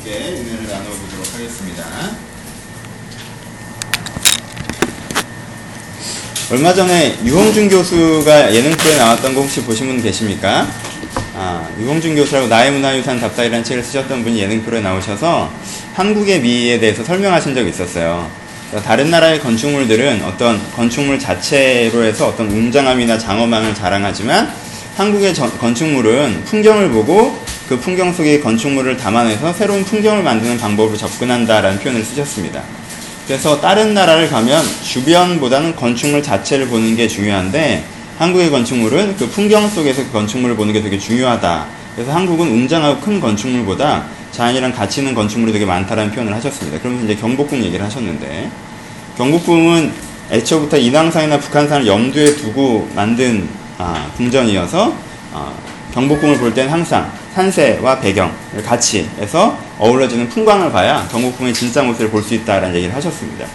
함께 은혜를 나눠보도록 하겠습니다. 얼마 전에 유홍준 교수가 예능 프로에 나왔던 거 혹시 보신 분 계십니까? 아, 유홍준 교수라고 나의 문화유산 답사이라는 책을 쓰셨던 분이 예능 프로에 나오셔서 한국의 미에 대해서 설명하신 적이 있었어요. 다른 나라의 건축물들은 어떤 건축물 자체로 해서 어떤 웅장함이나 장엄함을 자랑하지만 한국의 전, 건축물은 풍경을 보고 그 풍경 속의 건축물을 담아내서 새로운 풍경을 만드는 방법으로 접근한다라는 표현을 쓰셨습니다. 그래서 다른 나라를 가면 주변보다는 건축물 자체를 보는 게 중요한데 한국의 건축물은 그 풍경 속에서 그 건축물을 보는 게 되게 중요하다. 그래서 한국은 웅장하고 큰 건축물보다 자연이랑 같이 있는 건축물이 되게 많다라는 표현을 하셨습니다. 그러면서 이제 경복궁 얘기를 하셨는데 경복궁은 애초부터 인왕산이나 북한산을 염두에 두고 만든 아, 궁전이어서 아, 경복궁을 볼 때는 항상 산세와 배경을 같이 해서 어우러지는 풍광을 봐야 경복궁의 진짜 모습을 볼 수 있다라는 얘기를 하셨습니다.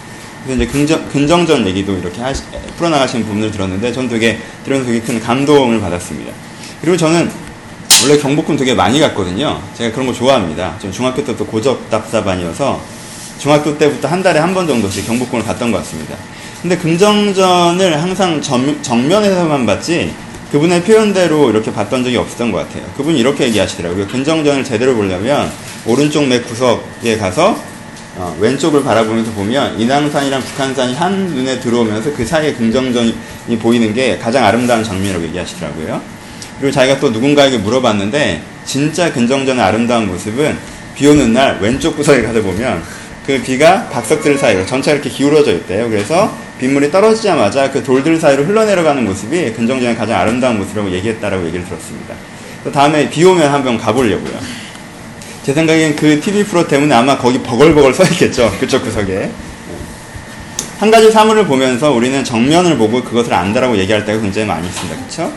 그래서 이제 긍정, 근정전 얘기도 이렇게 하시, 풀어나가시는 부분을 들었는데 전 되게 들으면서 되게 큰 감동을 받았습니다. 그리고 저는 원래 경복궁 되게 많이 갔거든요. 제가 그런 거 좋아합니다. 전 중학교 때부터 고적답사반이어서 중학교 때부터 한 달에 한 번 정도씩 경복궁을 갔던 것 같습니다. 근데 긍정전을 항상 정, 정면에서만 봤지 그분의 표현대로 이렇게 봤던 적이 없었던 것 같아요. 그분이 이렇게 얘기하시더라고요. 근정전을 제대로 보려면 오른쪽 맥 구석에 가서 어, 왼쪽을 바라보면서 보면 인왕산이랑 북한산이 한 눈에 들어오면서 그 사이에 긍정전이 보이는 게 가장 아름다운 장면이라고 얘기하시더라고요. 그리고 자기가 또 누군가에게 물어봤는데 진짜 근정전의 아름다운 모습은 비 오는 날 왼쪽 구석에 가서 보면 그 비가 박석들 사이로 전체가 이렇게 기울어져 있대요. 그래서 빗물이 떨어지자마자 그 돌들 사이로 흘러내려가는 모습이 근정전의 가장 아름다운 모습이라고 얘기했다라고 얘기를 들었습니다. 다음에 비 오면 한번 가보려고요. 제 생각엔 그 TV 프로 때문에 아마 거기 버글버글 서 있겠죠. 그쪽 구석에. 한 가지 사물을 보면서 우리는 정면을 보고 그것을 안다라고 얘기할 때가 굉장히 많이 있습니다. 그렇죠?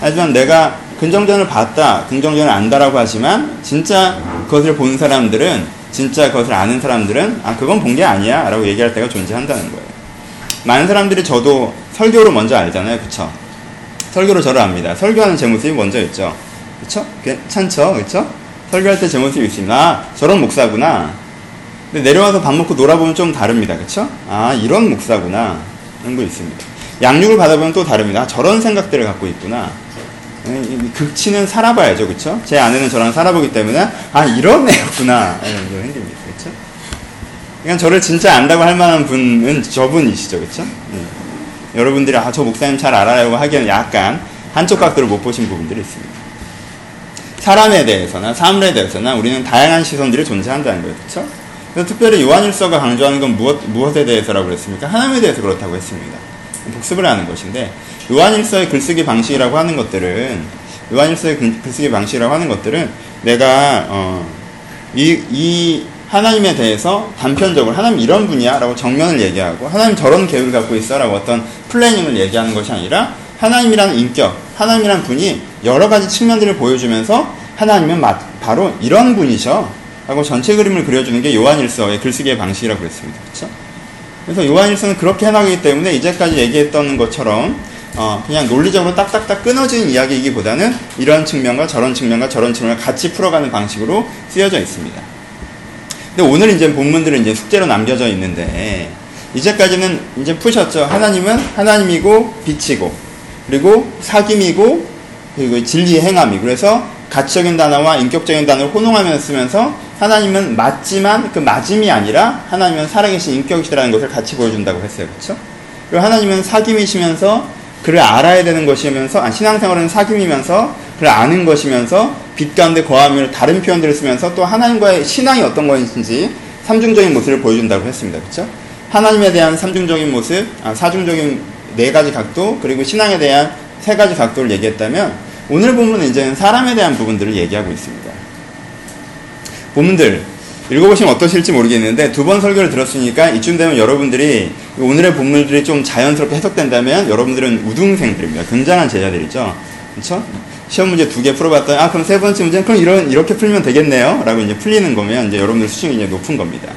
하지만 내가 근정전을 봤다, 긍정전을 안다라고 하지만 진짜 그것을 본 사람들은 진짜 그것을 아는 사람들은 아 그건 본 게 아니야 라고 얘기할 때가 존재한다는 거예요. 많은 사람들이 저도 설교로 먼저 알잖아요. 그쵸? 설교로 저를 압니다. 설교하는 제 모습이 먼저 있죠. 그쵸? 괜찮죠? 그쵸? 설교할 때 제 모습이 있습니다. 아, 저런 목사구나. 근데 내려와서 밥 먹고 놀아보면 좀 다릅니다. 그쵸? 아, 이런 목사구나. 이런 거 있습니다. 양육을 받아보면 또 다릅니다. 아, 저런 생각들을 갖고 있구나. 극치는 살아봐야죠. 그쵸? 제 아내는 저랑 살아보기 때문에, 아, 이런 애였구나. 이런 게 생깁니다. 그러니까 저를 진짜 안다고 할 만한 분은 저분이시죠. 그쵸? 네. 여러분들이, 아, 저 목사님 잘 알아요. 하기에는 약간 한쪽 각도를 못 보신 부분들이 있습니다. 사람에 대해서나 사물에 대해서나 우리는 다양한 시선들이 존재한다는 거예요. 그쵸? 그래서 특별히 요한일서가 강조하는 건 무엇, 무엇에 대해서라고 그랬습니까? 하나님에 대해서 그렇다고 했습니다. 복습을 하는 것인데, 요한일서의 글쓰기 방식이라고 하는 것들은, 요한일서의 글쓰기 방식이라고 하는 것들은 내가, 어, 이, 이 하나님에 대해서 단편적으로 하나님 이런 분이야 라고 정면을 얘기하고 하나님 저런 계획을 갖고 있어 라고 어떤 플래닝을 얘기하는 것이 아니라 하나님이라는 인격, 하나님이라는 분이 여러 가지 측면들을 보여주면서 하나님은 바로 이런 분이셔 라고 전체 그림을 그려주는 게 요한일서의 글쓰기의 방식이라고 그랬습니다. 그렇죠? 그래서 요한일서는 그렇게 해나가기 때문에 이제까지 얘기했던 것처럼 어, 그냥 논리적으로 딱딱딱 끊어지는 이야기이기보다는 이런 측면과 저런 측면과 저런 측면을 같이 풀어가는 방식으로 쓰여져 있습니다. 근데 오늘 이제 본문들은 이제 숙제로 남겨져 있는데 이제까지는 이제 푸셨죠. 하나님은 하나님이고 빛이고 그리고 사김이고 그리고 진리의 행함이 그래서 가치적인 단어와 인격적인 단어를 혼용하면서 쓰면서 하나님은 맞지만 그 맞음이 아니라 하나님은 살아계신 인격이시라는 것을 같이 보여준다고 했어요. 그렇죠? 그리고 하나님은 사김이시면서 그를 알아야 되는 것이면서 아, 신앙생활은 사김이면서 그를 아는 것이면서 빛 가운데 거하며 다른 표현들을 쓰면서 또 하나님과의 신앙이 어떤 것인지 삼중적인 모습을 보여준다고 했습니다. 그렇죠? 하나님에 대한 삼중적인 모습, 아, 사중적인 네 가지 각도, 그리고 신앙에 대한 세 가지 각도를 얘기했다면 오늘 본문은 이제 사람에 대한 부분들을 얘기하고 있습니다. 본문들 읽어보시면 어떠실지 모르겠는데 두 번 설교를 들었으니까 이쯤 되면 여러분들이 오늘의 본문들이 좀 자연스럽게 해석된다면 여러분들은 우등생들입니다. 굉장한 제자들이죠. 그렇죠? 시험 문제 두 개 풀어봤더니 아 그럼 세 번째 문제는 그럼 이런 이렇게 풀면 되겠네요. 라고 이제 풀리는 거면 이제 여러분들 수준이 이제 높은 겁니다.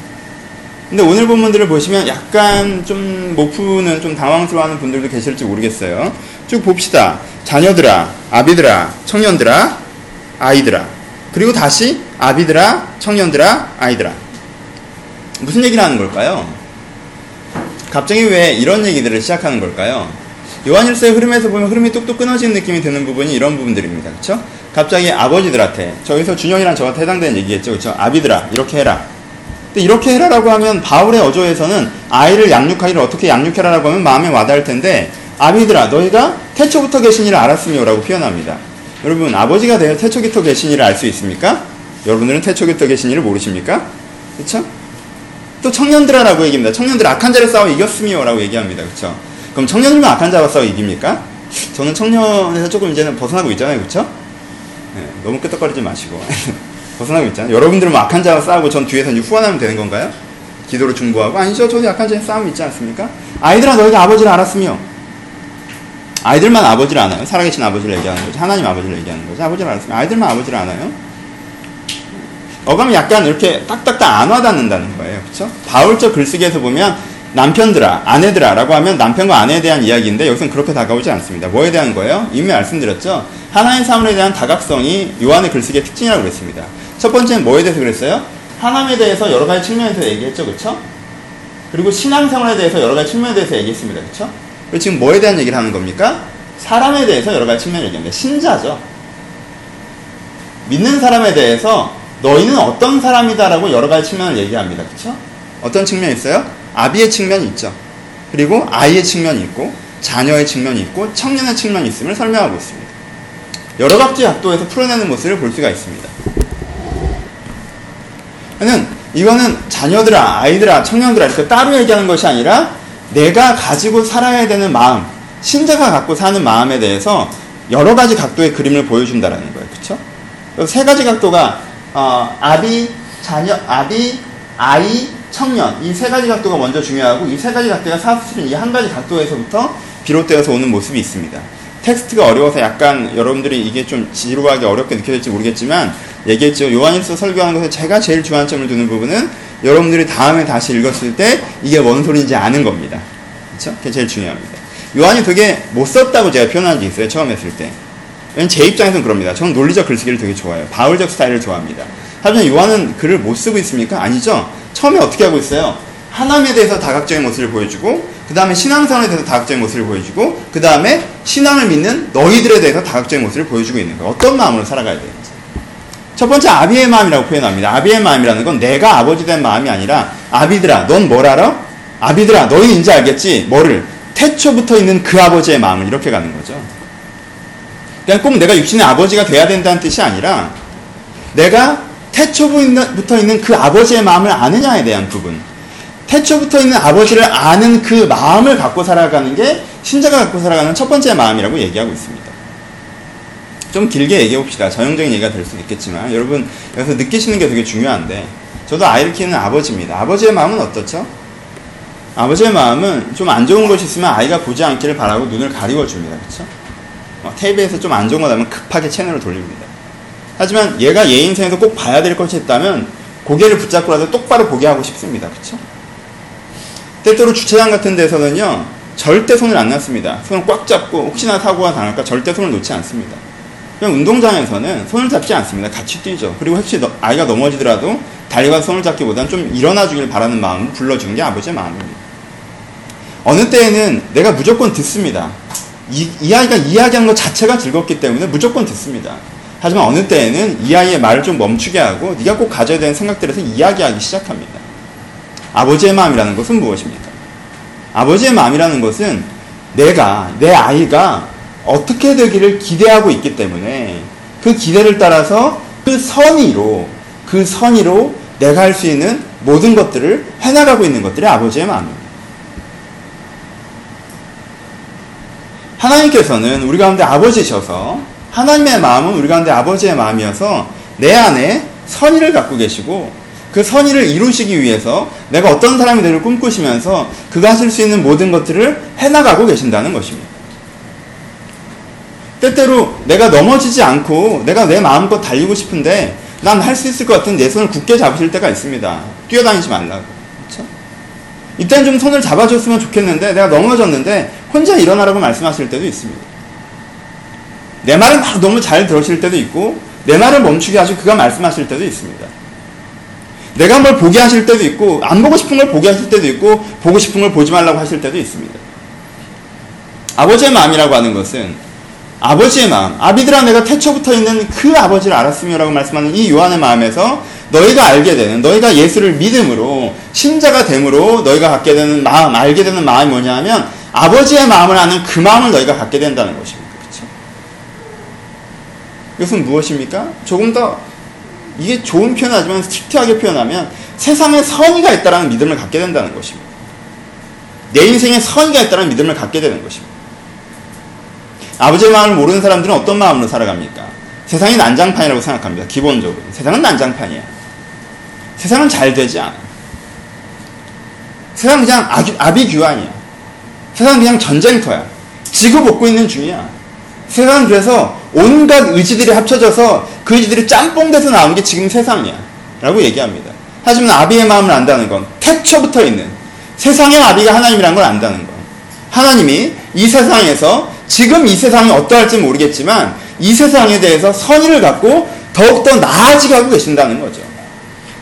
근데 오늘 본문들을 보시면 약간 좀 못 푸는 좀 당황스러워하는 분들도 계실지 모르겠어요. 쭉 봅시다. 자녀들아, 아비들아, 청년들아, 아이들아. 그리고 다시 아비들아, 청년들아, 아이들아. 무슨 얘기를 하는 걸까요? 갑자기 왜 이런 얘기들을 시작하는 걸까요? 요한일서의 흐름에서 보면 흐름이 뚝뚝 끊어지는 느낌이 드는 부분이 이런 부분들입니다. 그렇죠? 갑자기 아버지들한테 저기서 준영이랑 저한테 해당되는 얘기겠죠. 그렇죠? 아비들아 이렇게 해라. 근데 이렇게 해라라고 하면 바울의 어조에서는 아이를 양육하기를 어떻게 양육해라라고 하면 마음에 와닿을 텐데 아비들아 너희가 태초부터 계신 일을 알았으며라고 표현합니다. 여러분 아버지가 되어 태초부터 계신 일을 알수 있습니까? 여러분들은 태초부터 계신 일을 모르십니까? 그렇죠? 또 청년들아라고 얘기합니다. 청년들 악한 자를 싸워 이겼으며라고 얘기합니다. 그렇죠? 그럼 청년들만 악한 자와 싸워 이깁니까? 저는 청년에서 조금 이제는 벗어나고 있잖아요. 그렇죠? 네, 너무 끄떡거리지 마시고 벗어나고 있잖아요. 여러분들은 뭐 악한 자와 싸우고 전 뒤에서 후원하면 되는 건가요? 기도로 중보하고 아니죠. 저도 약한 자의 싸움이 있지 않습니까? 아이들아 너희가 아버지를 알았으며 아이들만 아버지를 아나요? 살아계신 아버지를 얘기하는 거죠. 하나님 아버지를 얘기하는 거죠. 아버지를 알았으면 아이들만 아버지를 아나요? 어감이 약간 이렇게 딱딱딱 안 와닿는다는 거예요. 그렇죠? 바울적 글쓰기에서 보면 남편들아, 아내들아 라고 하면 남편과 아내에 대한 이야기인데 여기서는 그렇게 다가오지 않습니다. 뭐에 대한 거예요? 이미 말씀드렸죠. 하나의 사물에 대한 다각성이 요한의 글쓰기의 특징이라고 그랬습니다. 첫 번째는 뭐에 대해서 그랬어요? 하나님에 대해서 여러 가지 측면에서 얘기했죠, 그렇죠? 그리고 신앙생활에 대해서 여러 가지 측면에 대해서 얘기했습니다, 그렇죠? 그리고 지금 뭐에 대한 얘기를 하는 겁니까? 사람에 대해서 여러 가지 측면을 얘기합니다. 신자죠. 믿는 사람에 대해서 너희는 어떤 사람이다라고 여러 가지 측면을 얘기합니다. 그렇죠? 어떤 측면이 있어요? 아비의 측면이 있죠. 그리고 아이의 측면이 있고 자녀의 측면이 있고 청년의 측면이 있음을 설명하고 있습니다. 여러 가지 각도에서 풀어내는 모습을 볼 수가 있습니다. 는 이거는 자녀들아, 아이들아, 청년들아 이렇게 따로 얘기하는 것이 아니라 내가 가지고 살아야 되는 마음, 신자가 갖고 사는 마음에 대해서 여러 가지 각도의 그림을 보여준다라는 거예요. 그렇죠? 세 가지 각도가 어, 아비, 자녀, 아비, 아이, 청년 이 세 가지 각도가 먼저 중요하고 이 세 가지 각도가 사실은 이한 가지 각도에서부터 비롯되어서 오는 모습이 있습니다. 텍스트가 어려워서 약간 여러분들이 이게 좀 지루하게 어렵게 느껴질지 모르겠지만 얘기했죠. 요한일서 설교하는 것에 제가 제일 주안점을 두는 부분은 여러분들이 다음에 다시 읽었을 때 이게 뭔 소리인지 아는 겁니다. 그렇죠? 그게 제일 중요합니다. 요한이 되게 못 썼다고 제가 표현한 적이 있어요. 처음 했을 때. 왜냐면 제 입장에서는 그럽니다. 저는 논리적 글쓰기를 되게 좋아해요. 바울적 스타일을 좋아합니다. 하지만 요한은 글을 못 쓰고 있습니까? 아니죠. 처음에 어떻게 하고 있어요? 하나님에 대해서 다각적인 모습을 보여주고 그 다음에 신앙선에 대해서 다각적인 모습을 보여주고 그 다음에 신앙을 믿는 너희들에 대해서 다각적인 모습을 보여주고 있는 거예요. 어떤 마음으로 살아가야 되는지. 첫 번째 아비의 마음이라고 표현합니다. 아비의 마음이라는 건 내가 아버지 된 마음이 아니라 아비들아 넌 뭘 알아? 아비들아 너희는 이제 알겠지? 뭐를? 태초부터 있는 그 아버지의 마음을 이렇게 가는 거죠. 그냥 꼭 내가 육신의 아버지가 돼야 된다는 뜻이 아니라 내가 태초부터 있는 그 아버지의 마음을 아느냐에 대한 부분. 태초부터 있는 아버지를 아는 그 마음을 갖고 살아가는 게 신자가 갖고 살아가는 첫 번째 마음이라고 얘기하고 있습니다. 좀 길게 얘기해 봅시다. 전형적인 얘기가 될 수도 있겠지만 여러분 여기서 느끼시는 게 되게 중요한데 저도 아이를 키우는 아버지입니다. 아버지의 마음은 어떻죠? 아버지의 마음은 좀 안 좋은 것이 있으면 아이가 보지 않기를 바라고 눈을 가리워 줍니다. 그렇죠? 어, 테이블에서 좀 안 좋은 거 나면 급하게 채널을 돌립니다. 하지만 얘가 얘 인생에서 꼭 봐야 될 것이 있다면 고개를 붙잡고라도 똑바로 보게 하고 싶습니다. 그렇죠? 때때로 주차장 같은 데서는요 절대 손을 안 놨습니다. 손을 꽉 잡고 혹시나 사고가 당할까 절대 손을 놓지 않습니다. 그냥 운동장에서는 손을 잡지 않습니다. 같이 뛰죠. 그리고 혹시 아이가 넘어지더라도 다리가 손을 잡기보다는 좀 일어나 주길 바라는 마음을 불러주는 게 아버지의 마음입니다. 어느 때에는 내가 무조건 듣습니다. 이, 이 아이가 이야기하는 것 자체가 즐겁기 때문에 무조건 듣습니다. 하지만 어느 때에는 이 아이의 말을 좀 멈추게 하고 네가 꼭 가져야 되는 생각들에서 이야기하기 시작합니다. 아버지의 마음이라는 것은 무엇입니까? 아버지의 마음이라는 것은 내가 내 아이가 어떻게 되기를 기대하고 있기 때문에 그 기대를 따라서 그 선의로 그 선의로 내가 할 수 있는 모든 것들을 해나가고 있는 것들이 아버지의 마음입니다. 하나님께서는 우리 가운데 아버지셔서 하나님의 마음은 우리 가운데 아버지의 마음이어서 내 안에 선의를 갖고 계시고 그 선의를 이루시기 위해서 내가 어떤 사람이 되를 꿈꾸시면서 그가 하실 수 있는 모든 것들을 해나가고 계신다는 것입니다. 때때로 내가 넘어지지 않고 내가 내 마음껏 달리고 싶은데 난 할 수 있을 것 같은 내 손을 굳게 잡으실 때가 있습니다. 뛰어다니지 말라고. 그렇죠? 이때는 좀 손을 잡아줬으면 좋겠는데 내가 넘어졌는데 혼자 일어나라고 말씀하실 때도 있습니다. 내 말을 막 너무 잘 들으실 때도 있고 내 말을 멈추게 하시고 그가 말씀하실 때도 있습니다. 내가 뭘 보게 하실 때도 있고 안 보고 싶은 걸 보게 하실 때도 있고 보고 싶은 걸 보지 말라고 하실 때도 있습니다. 아버지의 마음이라고 하는 것은 아버지의 마음, 아비들아 내가 태초부터 있는 그 아버지를 알았으며라고 말씀하는 이 요한의 마음에서 너희가 알게 되는 너희가 예수를 믿음으로 신자가 됨으로 너희가 갖게 되는 마음, 알게 되는 마음이 뭐냐 하면 아버지의 마음을 아는 그 마음을 너희가 갖게 된다는 것입니다. 이것은 무엇입니까? 조금 더 이게 좋은 표현 하지만 strict하게 표현하면 세상에 선의가 있다는 믿음을 갖게 된다는 것입니다. 내 인생에 선의가 있다는 믿음을 갖게 되는 것입니다. 아버지의 마음을 모르는 사람들은 어떤 마음으로 살아갑니까? 세상이 난장판이라고 생각합니다. 기본적으로. 세상은 난장판이야. 세상은 잘 되지 않아. 세상은 그냥 아비규환이야. 세상은 그냥 전쟁터야. 지구 먹고 있는 중이야. 세상은 그래서 온갖 의지들이 합쳐져서 그 의지들이 짬뽕 돼서 나온 게 지금 세상이야. 라고 얘기합니다. 하지만 아비의 마음을 안다는 건 태초부터 있는 세상의 아비가 하나님이란 걸 안다는 건 하나님이 이 세상에서 지금 이 세상이 어떠할지 모르겠지만 이 세상에 대해서 선의를 갖고 더욱더 나아지게 하고 계신다는 거죠.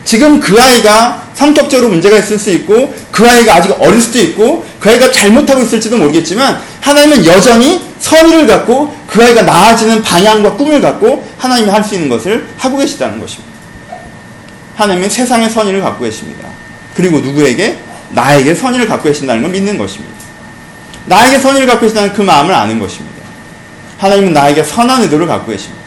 지금 그 아이가 성격적으로 문제가 있을 수 있고 그 아이가 아직 어릴 수도 있고 그 아이가 잘못하고 있을지도 모르겠지만 하나님은 여전히 선의를 갖고 그 아이가 나아지는 방향과 꿈을 갖고 하나님이 할 수 있는 것을 하고 계시다는 것입니다. 하나님은 세상의 선의를 갖고 계십니다. 그리고 누구에게? 나에게 선의를 갖고 계신다는 걸 믿는 것입니다. 나에게 선의를 갖고 계신다는 그 마음을 아는 것입니다. 하나님은 나에게 선한 의도를 갖고 계십니다.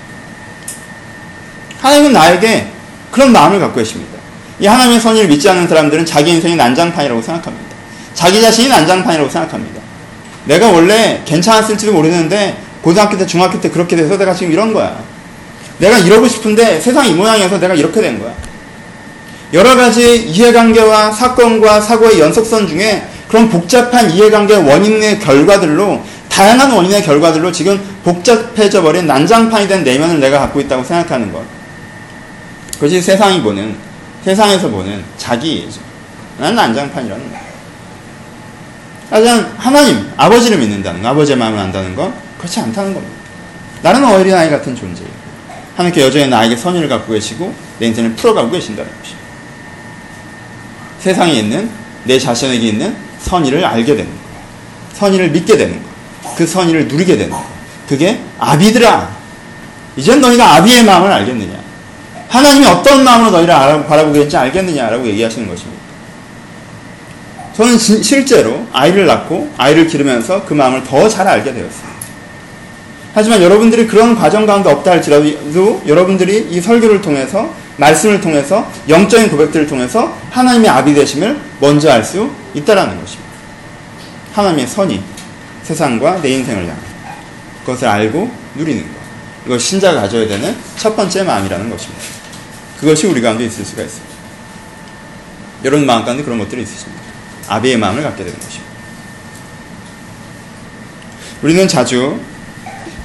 하나님은 나에게 그런 마음을 갖고 계십니다. 이 하나님의 선의를 믿지 않는 사람들은 자기 인생이 난장판이라고 생각합니다. 자기 자신이 난장판이라고 생각합니다. 내가 원래 괜찮았을지도 모르는데 고등학교 때 중학교 때 그렇게 돼서 내가 지금 이런 거야. 내가 이러고 싶은데 세상이 이 모양이어서 내가 이렇게 된 거야. 여러 가지 이해관계와 사건과 사고의 연속선 중에 그런 복잡한 이해관계 원인의 결과들로 다양한 원인의 결과들로 지금 복잡해져 버린 난장판이 된 내면을 내가 갖고 있다고 생각하는 것. 그것이 세상이 보는 세상에서 보는 자기이죠. 난 난장판이라는 거야. 하지만 하나님, 아버지를 믿는다는 거, 아버지의 마음을 안다는 건 그렇지 않다는 겁니다. 나는 어린아이 같은 존재예요. 하나님께 여전히 나에게 선의를 갖고 계시고 내 인생을 풀어가고 계신다는 것입니다. 세상에 있는 내 자신에게 있는 선의를 알게 되는 거 선의를 믿게 되는 거. 그 선의를 누리게 되는 거. 그게 아비들아. 이젠 너희가 아비의 마음을 알겠느냐. 하나님이 어떤 마음으로 너희를 바라보고 계는지 알겠느냐라고 얘기하시는 것입니다. 저는 진, 실제로 아이를 낳고 아이를 기르면서 그 마음을 더 잘 알게 되었습니다. 하지만 여러분들이 그런 과정 가운데 없다 할지라도 여러분들이 이 설교를 통해서 말씀을 통해서 영적인 고백들을 통해서 하나님의 아비 되심을 먼저 알 수 있다라는 것입니다. 하나님의 선이 세상과 내 인생을 향해 그것을 알고 누리는 것. 이것 신자가 가져야 되는 첫 번째 마음이라는 것입니다. 그것이 우리 가운데 있을 수가 있습니다. 여러분 마음 가운데 그런 것들이 있으십니다. 아비의 마음을 갖게 되는 것입니다. 우리는 자주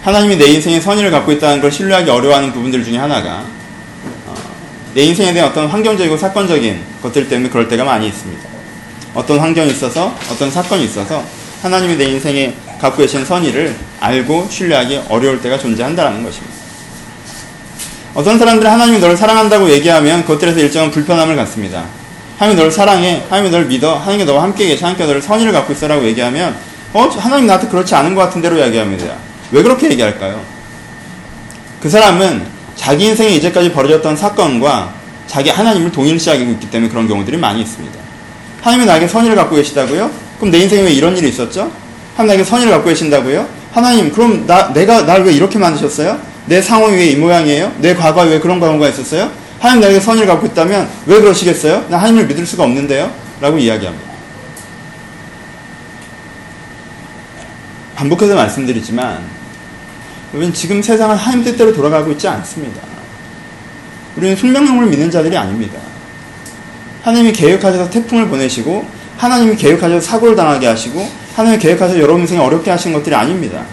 하나님이 내 인생에 선의를 갖고 있다는 걸 신뢰하기 어려워하는 부분들 중에 하나가 어, 내 인생에 대한 어떤 환경적이고 사건적인 것들 때문에 그럴 때가 많이 있습니다. 어떤 환경이 있어서 어떤 사건이 있어서 하나님이 내 인생에 갖고 계신 선의를 알고 신뢰하기 어려울 때가 존재한다는 것입니다. 어떤 사람들은 하나님이 너를 사랑한다고 얘기하면 그것들에서 일정한 불편함을 갖습니다. 하나님이 너를 사랑해, 하나님이 너를 믿어, 하나님이 너와 함께 계시, 하나님께 너를 선의를 갖고 있어라고 얘기하면 어 하나님 나한테 그렇지 않은 것 같은 대로 이야기합니다. 왜 그렇게 얘기할까요? 그 사람은 자기 인생에 이제까지 벌어졌던 사건과 자기 하나님을 동일시하고 있기 때문에 그런 경우들이 많이 있습니다. 하나님이 나에게 선의를 갖고 계시다고요? 그럼 내 인생에 왜 이런 일이 있었죠? 하나님 나에게 선의를 갖고 계신다고요? 하나님, 그럼 나, 내가, 날 왜 이렇게 만드셨어요? 내 상황이 왜 이 모양이에요? 내 과거에 왜 그런 과거가 있었어요? 하나님 나에게 선의를 갖고 있다면 왜 그러시겠어요? 나 하나님을 믿을 수가 없는데요? 라고 이야기합니다. 반복해서 말씀드리지만, 여러분, 지금 세상은 하나님 뜻대로 돌아가고 있지 않습니다. 우리는 숙명론을 믿는 자들이 아닙니다. 하나님이 계획하셔서 태풍을 보내시고, 하나님이 계획하셔서 사고를 당하게 하시고, 하나님이 계획하셔서 여러분 인생에 어렵게 하신 것들이 아닙니다.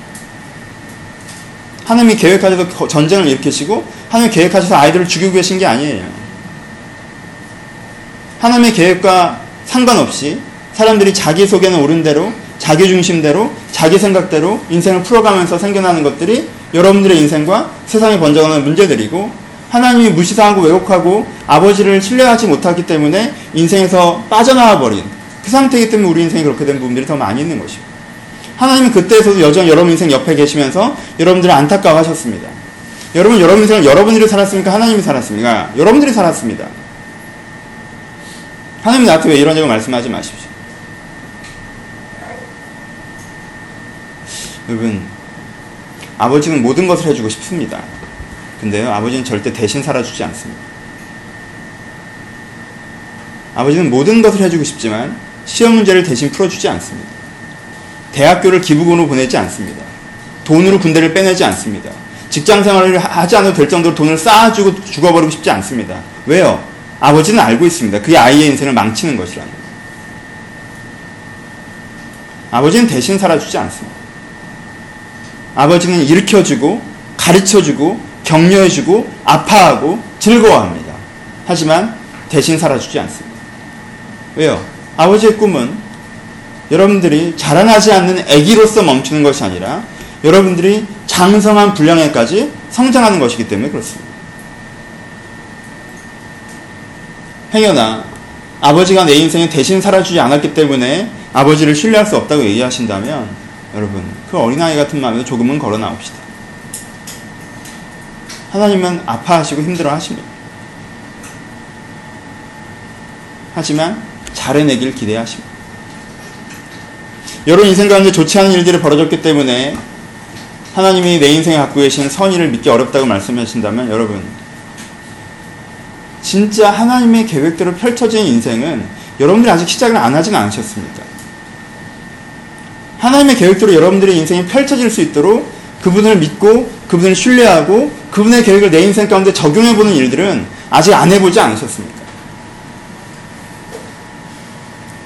하나님이 계획하셔서 전쟁을 일으키시고 하나님이 계획하셔서 아이들을 죽이고 계신 게 아니에요. 하나님의 계획과 상관없이 사람들이 자기 속에는 옳은 대로 자기 중심대로 자기 생각대로 인생을 풀어가면서 생겨나는 것들이 여러분들의 인생과 세상에 번져가는 문제들이고 하나님이 무시당하고 왜곡하고 아버지를 신뢰하지 못하기 때문에 인생에서 빠져나와 버린 그 상태이기 때문에 우리 인생이 그렇게 된 부분들이 더 많이 있는 것이고 하나님은 그때에서도 여전히 여러분 인생 옆에 계시면서 여러분들을 안타까워하셨습니다. 여러분 여러분 인생을 여러분들이 살았습니까? 하나님이 살았습니까? 여러분들이 살았습니다. 하나님 나한테 왜 이런 얘기 말씀하지 마십시오. 여러분 아버지는 모든 것을 해주고 싶습니다. 근데요, 아버지는 절대 대신 살아주지 않습니다. 아버지는 모든 것을 해주고 싶지만 시험 문제를 대신 풀어주지 않습니다. 대학교를 기부금으로 보내지 않습니다. 돈으로 군대를 빼내지 않습니다. 직장 생활을 하지 않아도 될 정도로 돈을 쌓아주고 죽어버리고 싶지 않습니다. 왜요? 아버지는 알고 있습니다. 그게 아이의 인생을 망치는 것이라는. 아버지는 대신 살아주지 않습니다. 아버지는 일으켜주고 가르쳐주고 격려해주고 아파하고 즐거워합니다. 하지만 대신 살아주지 않습니다. 왜요? 아버지의 꿈은 여러분들이 자라나지 않는 아기로서 멈추는 것이 아니라 여러분들이 장성한 분량에까지 성장하는 것이기 때문에 그렇습니다. 행여나 아버지가 내 인생에 대신 살아주지 않았기 때문에 아버지를 신뢰할 수 없다고 얘기하신다면 여러분 그 어린아이 같은 마음에도 조금은 걸어 나옵시다. 하나님은 아파하시고 힘들어 하십니다. 하지만 잘해내길 기대하십니다. 여러 인생 가운데 좋지 않은 일들이 벌어졌기 때문에 하나님이 내 인생에 갖고 계신 선의를 믿기 어렵다고 말씀하신다면 여러분 진짜 하나님의 계획대로 펼쳐진 인생은 여러분들이 아직 시작을 안 하진 않으셨습니까? 하나님의 계획대로 여러분들의 인생이 펼쳐질 수 있도록 그분을 믿고 그분을 신뢰하고 그분의 계획을 내 인생 가운데 적용해 보는 일들은 아직 안 해보지 않으셨습니까?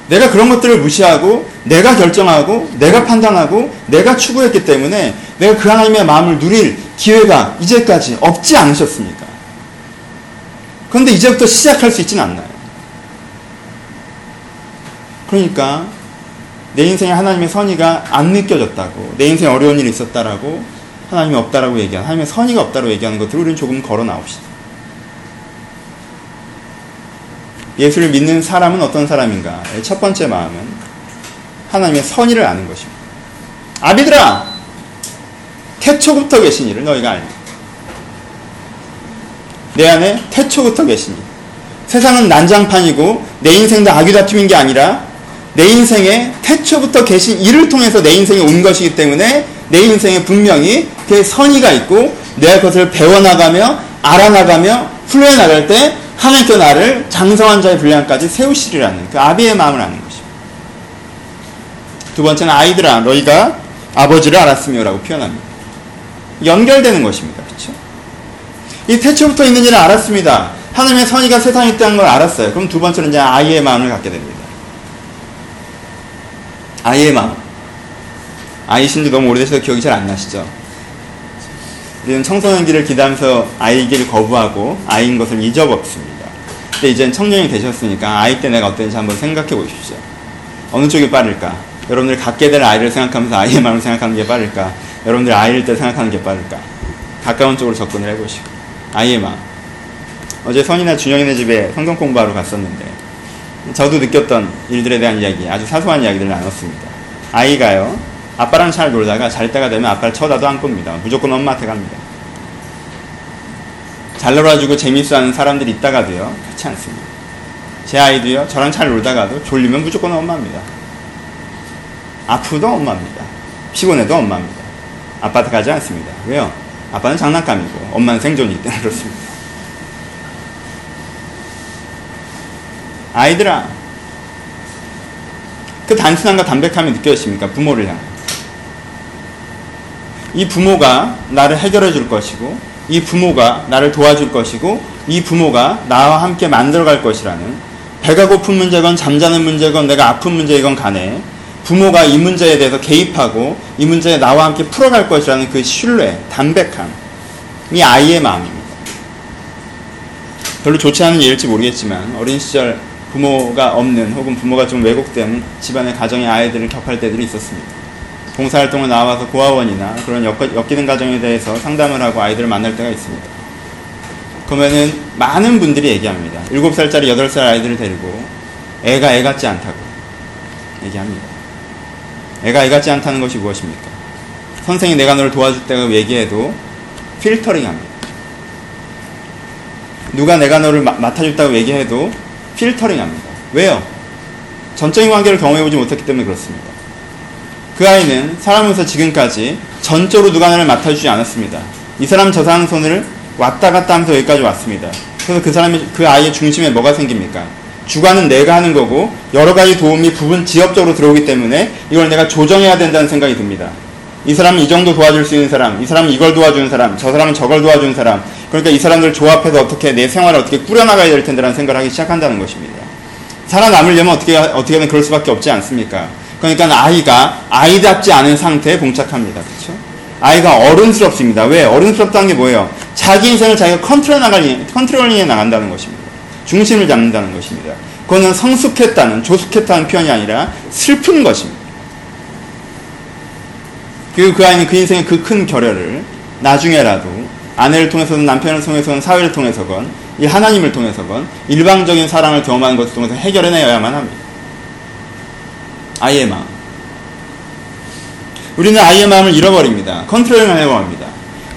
내가 그런 것들을 무시하고 내가 결정하고 내가 판단하고 내가 추구했기 때문에 내가 그 하나님의 마음을 누릴 기회가 이제까지 없지 않으셨습니까? 그런데 이제부터 시작할 수 있지는 않나요? 그러니까 내 인생에 하나님의 선의가 안 느껴졌다고 내 인생에 어려운 일이 있었다라고 하나님이 없다라고 얘기하는 하나님의 선의가 없다라고 얘기하는 것들을 우리는 조금 걸어 나옵시다. 예수를 믿는 사람은 어떤 사람인가? 첫 번째 마음은 하나님의 선의를 아는 것입니다. 아비들아! 태초부터 계신 이를 너희가 알니. 내 안에 태초부터 계시니. 세상은 난장판이고 내 인생도 아귀다툼인 게 아니라 내 인생에 태초부터 계신 이를 통해서 내 인생에 온 것이기 때문에 내 인생에 분명히 그 선의가 있고 내가 그것을 배워나가며 알아나가며 훈련해 나갈 때 하나님께 나를 장성한 자의 분량까지 세우시리라는 그 아비의 마음을 아는 것입니다. 두 번째는 아이들아 너희가 아버지를 알았으며라고 표현합니다. 연결되는 것입니다. 그렇죠? 이 태초부터 있는 일을 알았습니다. 하나님의 선의가 세상에 있다는 걸 알았어요. 그럼 두 번째는 이제 아이의 마음을 갖게 됩니다. 아이의 마음. 아이신지 너무 오래돼서 기억이 잘 안 나시죠? 우리는 청소년기를 기다면서 아이기를 거부하고 아이인 것을 잊어먹습니다. 근데 이제 청년이 되셨으니까 아이 때 내가 어땠는지 한번 생각해 보십시오. 어느 쪽이 빠를까? 여러분들 갖게 될 아이를 생각하면서 아이의 마음을 생각하는 게 빠를까? 여러분들 아이일 때 생각하는 게 빠를까? 가까운 쪽으로 접근을 해보시고 아이의 마음. 어제 선이나 준영이네 집에 성경 공부하러 갔었는데 저도 느꼈던 일들에 대한 이야기, 아주 사소한 이야기들을 나눴습니다. 아이가요, 아빠랑 잘 놀다가 잘 때가 되면 아빠를 쳐다도 안 봅니다. 무조건 엄마한테 갑니다. 잘 놀아주고 재밌어 하는 사람들이 있다가도요, 그렇지 않습니다. 제 아이도요, 저랑 잘 놀다가도 졸리면 무조건 엄마입니다. 아프도 엄마입니다. 피곤해도 엄마입니다. 아빠한테 가지 않습니다. 왜요? 아빠는 장난감이고, 엄마는 생존이기 때문에 그렇습니다. 아이들아, 그 단순함과 담백함이 느껴지십니까? 부모를 향해. 이 부모가 나를 해결해 줄 것이고, 이 부모가 나를 도와줄 것이고, 이 부모가 나와 함께 만들어 갈 것이라는 배가 고픈 문제건 잠자는 문제건 내가 아픈 문제이건 간에 부모가 이 문제에 대해서 개입하고 이 문제에 나와 함께 풀어갈 것이라는 그 신뢰, 담백함, 이 아이의 마음입니다. 별로 좋지 않은 예일지 모르겠지만 어린 시절 부모가 없는 혹은 부모가 좀 왜곡된 집안의 가정의 아이들을 격할 때들이 있었습니다. 봉사활동을 나와서 고아원이나 그런 엮, 엮이는 가정에 대해서 상담을 하고 아이들을 만날 때가 있습니다. 그러면은 많은 분들이 얘기합니다. 7살짜리, 8살 아이들을 데리고 애가 애 같지 않다고 얘기합니다. 애가 애 같지 않다는 것이 무엇입니까? 선생이 내가 너를 도와줄 고 얘기해도 필터링 합니다. 누가 내가 너를 마, 맡아줬다고 얘기해도 필터링 합니다. 왜요? 전적인 관계를 경험해보지 못했기 때문에 그렇습니다. 그 아이는 살아면서 지금까지 전적으로 누가 나를 맡아주지 않았습니다. 이 사람 저 사람 손을 왔다 갔다 하면서 여기까지 왔습니다. 그래서 그 사람이, 그 아이의 중심에 뭐가 생깁니까? 주관은 내가 하는 거고, 여러 가지 도움이 부분 지역적으로 들어오기 때문에 이걸 내가 조정해야 된다는 생각이 듭니다. 이 사람은 이 정도 도와줄 수 있는 사람, 이 사람은 이걸 도와주는 사람, 저 사람은 저걸 도와주는 사람. 그러니까 이 사람들 조합해서 어떻게 내 생활을 어떻게 꾸려나가야 될 텐데라는 생각을 하기 시작한다는 것입니다. 살아남으려면 어떻게, 어떻게든 그럴 수밖에 없지 않습니까? 그러니까 아이가 아이답지 않은 상태에 봉착합니다. 그렇죠? 아이가 어른스럽습니다. 왜? 어른스럽다는 게 뭐예요? 자기 인생을 자기가 컨트롤 나갈, controlling해 나간다는 것입니다. 중심을 잡는다는 것입니다. 그거는 성숙했다는, 조숙했다는 표현이 아니라 슬픈 것입니다. 그리고 그 아이는 그 인생의 그 큰 결여를 나중에라도 아내를 통해서든 남편을 통해서든 사회를 통해서건 이 하나님을 통해서건 일방적인 사랑을 경험하는 것을 통해서 해결해내야만 합니다. 아이의 마음. 우리는 아이의 마음을 잃어버립니다. 컨트롤을 합니다.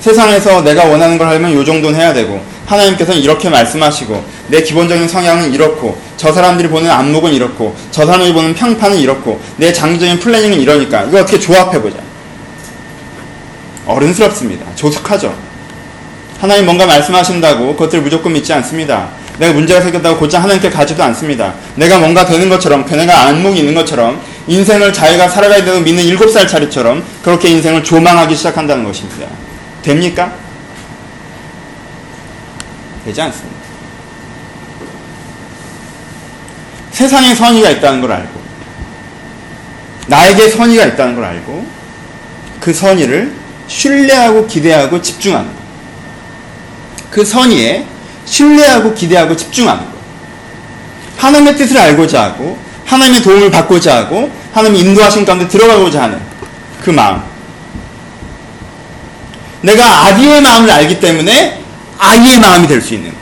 세상에서 내가 원하는 걸 하려면 요 정도는 해야 되고 하나님께서는 이렇게 말씀하시고 내 기본적인 성향은 이렇고 저 사람들이 보는 안목은 이렇고 저 사람들이 보는 평판은 이렇고 내 장기적인 플래닝은 이러니까 이거 어떻게 조합해보자. 어른스럽습니다. 조숙하죠. 하나님 뭔가 말씀하신다고 그것들을 무조건 믿지 않습니다. 내가 문제가 생겼다고 곧장 하나님께 가지도 않습니다. 내가 뭔가 되는 것처럼, 내가 안목이 있는 것처럼, 인생을 자기가 살아가야 되고 믿는 일곱 살 차리처럼 그렇게 인생을 조망하기 시작한다는 것입니다. 됩니까? 되지 않습니다. 세상에 선의가 있다는 걸 알고, 나에게 선의가 있다는 걸 알고, 그 선의를 신뢰하고 기대하고 집중하는 것. 그 선의에 신뢰하고 기대하고 집중하는 것. 하나님의 뜻을 알고자 하고, 하나님의 도움을 받고자 하고, 하나님의 인도하신 가운데 들어가고자 하는 그 마음. 내가 아기의 마음을 알기 때문에 아이의 마음이 될 수 있는 것.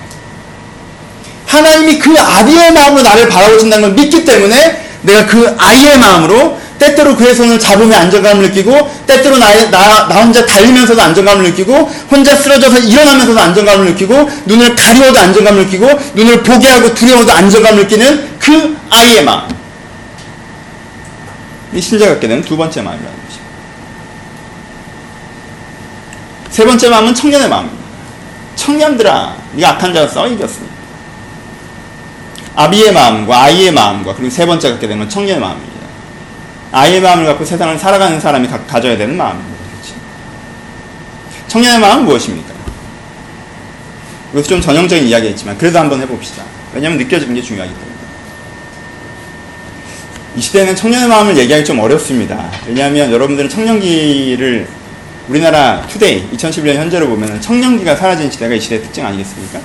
하나님이 그 아기의 마음으로 나를 바라보신다는 걸 믿기 때문에 내가 그 아이의 마음으로 때때로 그의 손을 잡으면 안정감을 느끼고 때때로 나, 나, 나 혼자 달리면서도 안정감을 느끼고 혼자 쓰러져서 일어나면서도 안정감을 느끼고 눈을 가리워도 안정감을 느끼고 눈을 보게 하고 두려워도 안정감을 느끼는 그 아이의 마음. 이 신자 갖게 되는 두 번째 마음이라는 것입니다. 세 번째 마음은 청년의 마음입니다 청년들아 네가 악한 자가 써 이겼습니다 아비의 마음과 아이의 마음과 그리고 세 번째 갖게 되는 건 청년의 마음입니다 아이의 마음을 갖고 세상을 살아가는 사람이 가, 져야 되는 마음입니다. 그렇죠? 청년의 마음은 무엇입니까? 이것도 좀 전형적인 이야기겠지만 그래도 한번 해봅시다. 왜냐하면 느껴지는 게 중요하기 때문에. 이 시대에는 청년의 마음을 얘기하기 좀 어렵습니다. 왜냐하면 여러분들은 청년기를 우리나라 투데이 2011년 현재로 보면 청년기가 사라진 시대가 이 시대의 특징 아니겠습니까?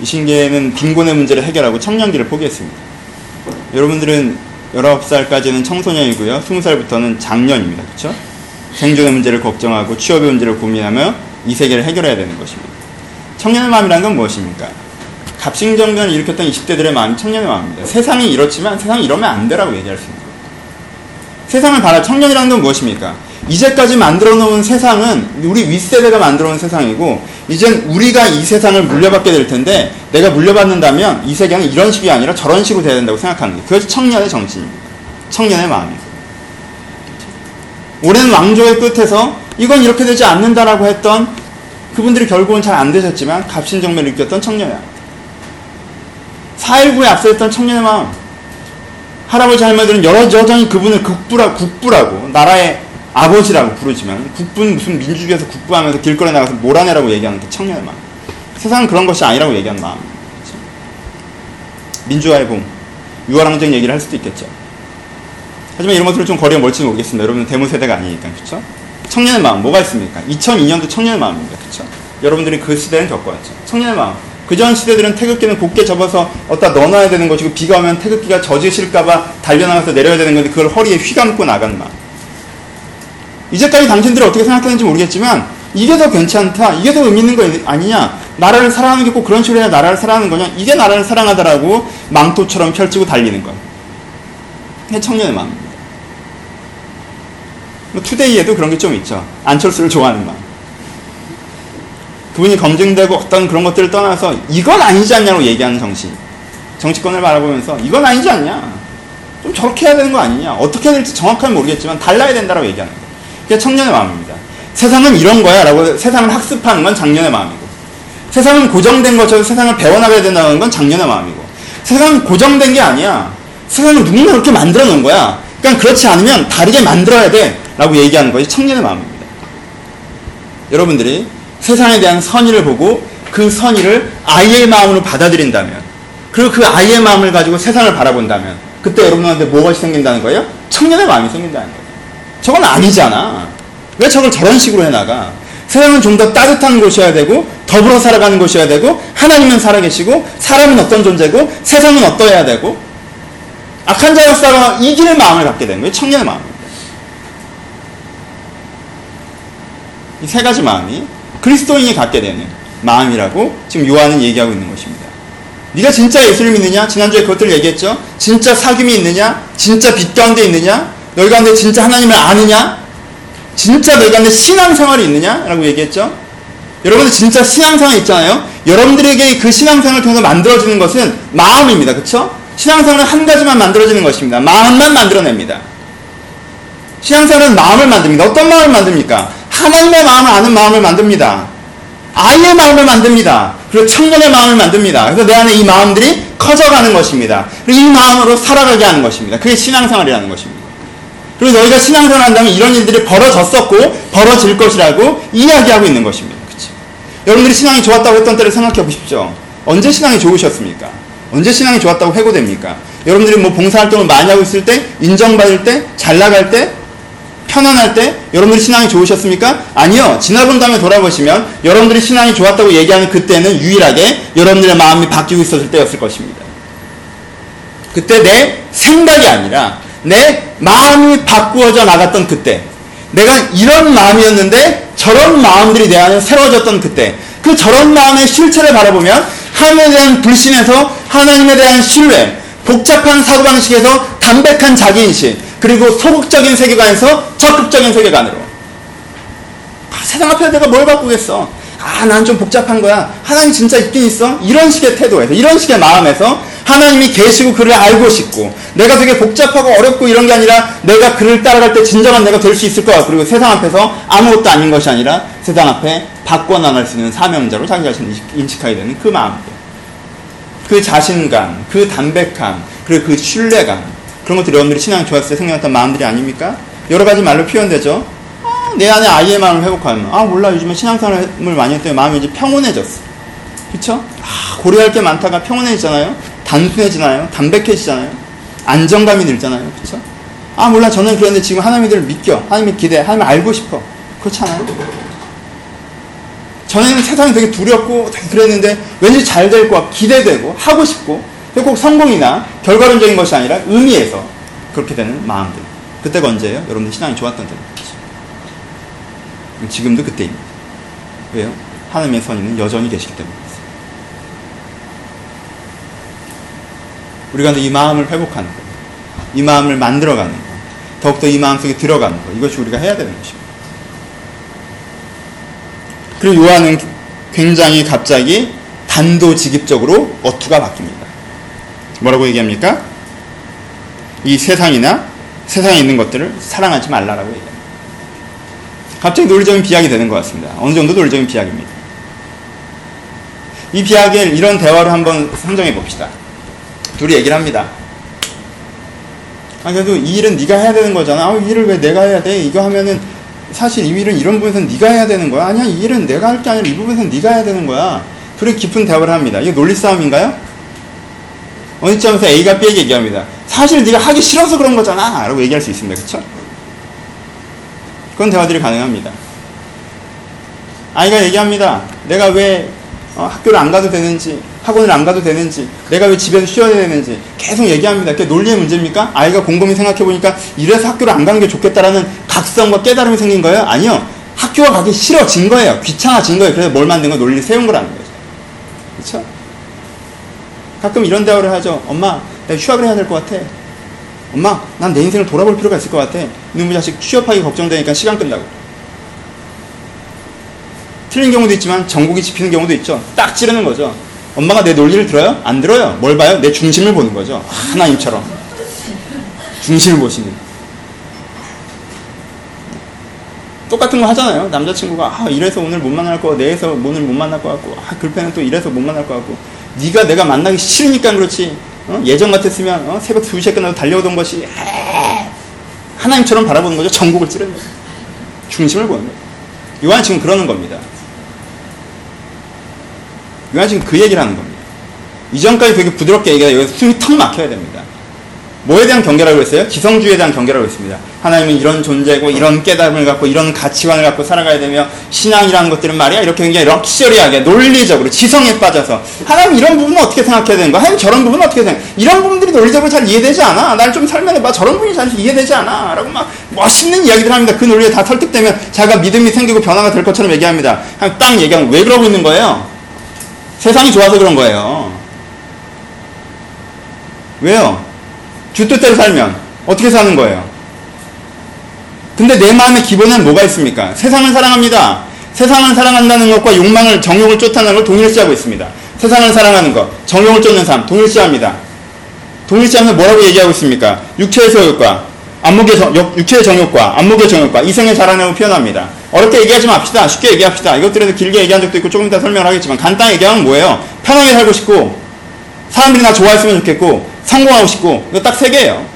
이 신기에는 빈곤의 문제를 해결하고 청년기를 포기했습니다. 여러분들은 19살까지는 청소년이고요. 20살부터는 장년입니다. 그렇죠? 생존의 문제를 걱정하고 취업의 문제를 고민하며 이 세계를 해결해야 되는 것입니다. 청년의 마음이란 건 무엇입니까? 갑신정변을 일으켰던 20대들의 마음이 청년의 마음입니다. 세상이 이렇지만 세상이 이러면 안 되라고 얘기할 수 있는 거예요. 세상을 바라 청년이라는 건 무엇입니까? 이제까지 만들어 놓은 세상은 우리 윗세대가 만들어 놓은 세상이고 이젠 우리가 이 세상을 물려받게 될 텐데 내가 물려받는다면 이 세계는 이런 식이 아니라 저런 식으로 돼야 된다고 생각하는 게 그것이 청년의 정신입니다. 청년의 마음이고 오랜 왕조의 끝에서 이건 이렇게 되지 않는다라고 했던 그분들이 결국은 잘 안 되셨지만 갑신정면을 느꼈던 마음. 4.19에 앞서했던 청년의 마음. 할아버지 할머니들은 여전히 그분을 국부라, 국부라고 나라의 아버지라고 부르지만 국부는 무슨 민주주의에서 국부하면서 길거리에 나가서 몰아내라고 얘기하는 그 청년의 마음. 세상은 그런 것이 아니라고 얘기하는 마음. 민주화의 봄, 유월항쟁 얘기를 할 수도 있겠죠. 하지만 이런 것들은 좀 거리가 멀지 모르겠습니다. 여러분은 대무 세대가 아니니까 그렇죠? 청년의 마음 뭐가 있습니까? 2002년도 청년의 마음입니다. 그렇죠? 여러분들이 그 시대는 겪어왔죠. 청년의 마음. 그전 시대들은 태극기는 곱게 접어서 어디다 넣어놔야 되는 것이고 비가 오면 태극기가 젖으실까봐 달려나가서 내려야 되는 건데 그걸 허리에 휘감고 나가는 마음. 이제까지 당신들이 어떻게 생각했는지 모르겠지만 이게 더 괜찮다. 이게 더 의미 있는 거 아니냐. 나라를 사랑하는 게 꼭 그런 식으로 해야 나라를 사랑하는 거냐. 이게 나라를 사랑하다라고 망토처럼 펼치고 달리는 거. 이게 청년의 마음입니다. 뭐 투데이에도 그런 게 좀 있죠. 안철수를 좋아하는 마음. 그분이 검증되고 어떤 그런 것들을 떠나서 이건 아니지 않냐고 얘기하는 정신. 정치권을 바라보면서 이건 아니지 않냐. 좀 저렇게 해야 되는 거 아니냐. 어떻게 해야 될지 정확하게 모르겠지만 달라야 된다라고 얘기하는 거예요. 그게 청년의 마음입니다. 세상은 이런 거야 라고 세상을 학습하는 건 작년의 마음이고 세상은 고정된 것처럼 세상을 배워나가야 된다는 건 작년의 마음이고 세상은 고정된 게 아니야. 세상은 누군가 그렇게 만들어 놓은 거야. 그러니까 그렇지 않으면 다르게 만들어야 돼 라고 얘기하는 것이 청년의 마음입니다. 여러분들이 세상에 대한 선의를 보고 그 선의를 아이의 마음으로 받아들인다면 그리고 그 아이의 마음을 가지고 세상을 바라본다면 그때 여러분한테 무엇이 생긴다는 거예요? 청년의 마음이 생긴다는 거예요. 저건 아니잖아. 왜 저걸 저런 식으로 해나가? 세상은 좀 더 따뜻한 곳이어야 되고 더불어 살아가는 곳이어야 되고 하나님은 살아계시고 사람은 어떤 존재고 세상은 어떠해야 되고 악한 자로 싸가 이기는 마음을 갖게 되는 거예요. 청년의 마음입니다. 이세 가지 마음이 그리스도인이 갖게 되는 마음이라고 지금 요한은 얘기하고 있는 것입니다. 네가 진짜 예수를 믿느냐? 지난주에 그것들 얘기했죠. 진짜 사귐이 있느냐? 진짜 빛 가운데 있느냐? 너희 가운데 진짜 하나님을 아느냐? 진짜 너희 가운데 신앙생활이 있느냐? 라고 얘기했죠. 여러분들 진짜 신앙생활 있잖아요. 여러분들에게 그 신앙생활을 통해서 만들어지는 것은 마음입니다. 그쵸? 신앙생활은 한 가지만 만들어지는 것입니다. 마음만 만들어냅니다. 신앙생활은 마음을 만듭니다. 어떤 마음을 만듭니까? 하나님의 마음을 아는 마음을 만듭니다. 아이의 마음을 만듭니다. 그리고 청년의 마음을 만듭니다. 그래서 내 안에 이 마음들이 커져가는 것입니다. 그리고 이 마음으로 살아가게 하는 것입니다. 그게 신앙생활이라는 것입니다. 그리고 너희가 신앙생활 한다면 이런 일들이 벌어졌었고 벌어질 것이라고 이야기하고 있는 것입니다. 그렇죠? 여러분들이 신앙이 좋았다고 했던 때를 생각해 보십시오. 언제 신앙이 좋으셨습니까? 언제 신앙이 좋았다고 회고됩니까? 여러분들이 뭐 봉사활동을 많이 하고 있을 때, 인정받을 때, 잘 나갈 때, 편안할 때 여러분들이 신앙이 좋으셨습니까? 아니요. 지나본 다음에 돌아보시면 여러분들이 신앙이 좋았다고 얘기하는 그때는 유일하게 여러분들의 마음이 바뀌고 있었을 때였을 것입니다. 그때 내 생각이 아니라 내 마음이 바꾸어져 나갔던 그때 내가 이런 마음이었는데 저런 마음들이 내 안에 새로워졌던 그때 그 저런 마음의 실체를 바라보면 하나님에 대한 불신에서 하나님에 대한 신뢰 복잡한 사고방식에서 담백한 자기인식 그리고 소극적인 세계관에서 적극적인 세계관으로. 아, 세상 앞에 내가 뭘 바꾸겠어? 아, 난 좀 복잡한 거야. 하나님 진짜 있긴 있어? 이런 식의 태도에서, 이런 식의 마음에서 하나님이 계시고 그를 알고 싶고, 내가 되게 복잡하고 어렵고 이런 게 아니라 내가 그를 따라갈 때 진정한 내가 될 수 있을 거야. 그리고 세상 앞에서 아무것도 아닌 것이 아니라 세상 앞에 바꿔 나갈 수 있는 사명자로 자기 자신을 인식하게 되는 그 마음들. 그 자신감, 그 담백함, 그리고 그 신뢰감. 그런 것들이 여러분들이 신앙이 좋았을 때 생겨났던 마음들이 아닙니까? 여러 가지 말로 표현되죠. 아, 내 안에 아이의 마음을 회복하면 아 몰라 요즘에 신앙생활을 많이 했더니 마음이 이제 평온해졌어. 그쵸? 아, 고려할 게 많다가 평온해지잖아요. 단순해지나요? 담백해지잖아요. 안정감이 늘잖아요. 그쵸? 아 몰라 저는 그런데 지금 하나님을 믿겨. 하나님을 기대. 하나님을 알고 싶어. 그렇잖아요. 전에는 세상이 되게 두렵고 그랬는데 왠지 잘될 거야 기대되고 하고 싶고 꼭 성공이나 결과론적인 것이 아니라 의미에서 그렇게 되는 마음들. 그때가 언제예요? 여러분들 신앙이 좋았던 때입니다. 지금도 그때입니다. 왜요? 하나님의 선의는 여전히 계시기 때문입니다. 우리가 이 마음을 회복하는 것, 이 마음을 만들어가는 것, 더욱더 이 마음 속에 들어가는 것, 이것이 우리가 해야 되는 것입니다. 그리고 요한은 굉장히 갑자기 단도직입적으로 어투가 바뀝니다. 뭐라고 얘기합니까? 이 세상이나 세상에 있는 것들을 사랑하지 말라라고 얘기합니다. 갑자기 논리적인 비약이 되는 것 같습니다. 어느 정도 논리적인 비약입니다. 이 비약을 이런 대화로 한번 상정해 봅시다. 둘이 얘기를 합니다. 아 그래도 이 일은 네가 해야 되는 거잖아. 아, 이 일을 왜 내가 해야 돼? 이거 하면은 사실 이 일은 이런 부분에서는 네가 해야 되는 거야. 아니야 이 일은 내가 할 게 아니라 이 부분에서는 네가 해야 되는 거야. 둘이 깊은 대화를 합니다. 이게 논리 싸움인가요? 어느 점에서 A가 B에게 얘기합니다. 사실 네가 하기 싫어서 그런 거잖아. 라고 얘기할 수 있습니다. 그쵸? 그런 대화들이 가능합니다. 아이가 얘기합니다. 내가 왜 어, 학교를 안 가도 되는지, 학원을 안 가도 되는지, 내가 왜 집에서 쉬어야 되는지 계속 얘기합니다. 그게 논리의 문제입니까? 아이가 곰곰이 생각해 보니까 이래서 학교를 안 가는 게 좋겠다라는 각성과 깨달음이 생긴 거예요? 아니요. 학교가 가기 싫어진 거예요. 귀찮아진 거예요. 그래서 뭘 만든 거 논리 세운 거라는 거죠. 그렇죠? 가끔 이런 대화를 하죠. 엄마, 나 휴학을 해야 될 것 같아. 엄마, 난 내 인생을 돌아볼 필요가 있을 것 같아. 이놈의 자식 취업하기 걱정되니까 시간 끈다고. 틀린 경우도 있지만 전국이 집히는 경우도 있죠. 딱 찌르는 거죠. 엄마가 내 논리를 들어요? 안 들어요. 뭘 봐요? 내 중심을 보는 거죠. 하나님처럼. 중심을 보시는. 똑같은 거 하잖아요. 남자친구가 아, 이래서 오늘 못 만날 거, 내에서 오늘 못 만날 것 같고, 아, 글패는 또 이래서 못 만날 것 같고, 네가 내가 만나기 싫으니까 그렇지. 어? 예전 같았으면 어? 새벽 2시에 끝나서 달려오던 것이 하나님처럼 바라보는 거죠. 전국을 찌르는 거죠. 중심을 보는 거죠. 요한 지금 그러는 겁니다. 요한 지금 그 얘기를 하는 겁니다. 이전까지 되게 부드럽게 얘기하다 여기서 숨이 턱 막혀야 됩니다. 뭐에 대한 경계라고 했어요? 지성주의에 대한 경계라고 했습니다. 하나님은 이런 존재고 이런 깨달음을 갖고 이런 가치관을 갖고 살아가야 되며 신앙이라는 것들은 말이야 이렇게 굉장히 럭셔리하게 논리적으로 지성에 빠져서 하나님 이런 부분은 어떻게 생각해야 되는 거야? 하나님 저런 부분은 어떻게 생각? 이런 부분들이 논리적으로 잘 이해되지 않아. 날 좀 설명해봐. 저런 부분이 잘 이해되지 않아. 라고 막 멋있는 이야기들 합니다. 그 논리에 다 설득되면 자기가 믿음이 생기고 변화가 될 것처럼 얘기합니다. 딱 얘기하면 왜 그러고 있는 거예요? 세상이 좋아서 그런 거예요. 왜요? 주 뜻대로 살면 어떻게 사는 거예요? 근데 내 마음의 기본에는 뭐가 있습니까? 세상을 사랑합니다. 세상을 사랑한다는 것과 욕망을, 정욕을 쫓아내는 걸 동일시하고 있습니다. 세상을 사랑하는 것, 정욕을 쫓는 삶, 동일시합니다. 동일시하면서 뭐라고 얘기하고 있습니까? 육체의 소욕과, 안목의 정, 육체의 정욕과, 안목의 정욕과, 이생의 자라내고 표현합니다. 어렵게 얘기하지 맙시다. 쉽게 얘기합시다. 이것들에서 길게 얘기한 적도 있고 조금 이따 설명을 하겠지만, 간단히 얘기하면 뭐예요? 편하게 살고 싶고, 사람들이 나 좋아했으면 좋겠고, 성공하고 싶고, 이거 딱 세 개예요.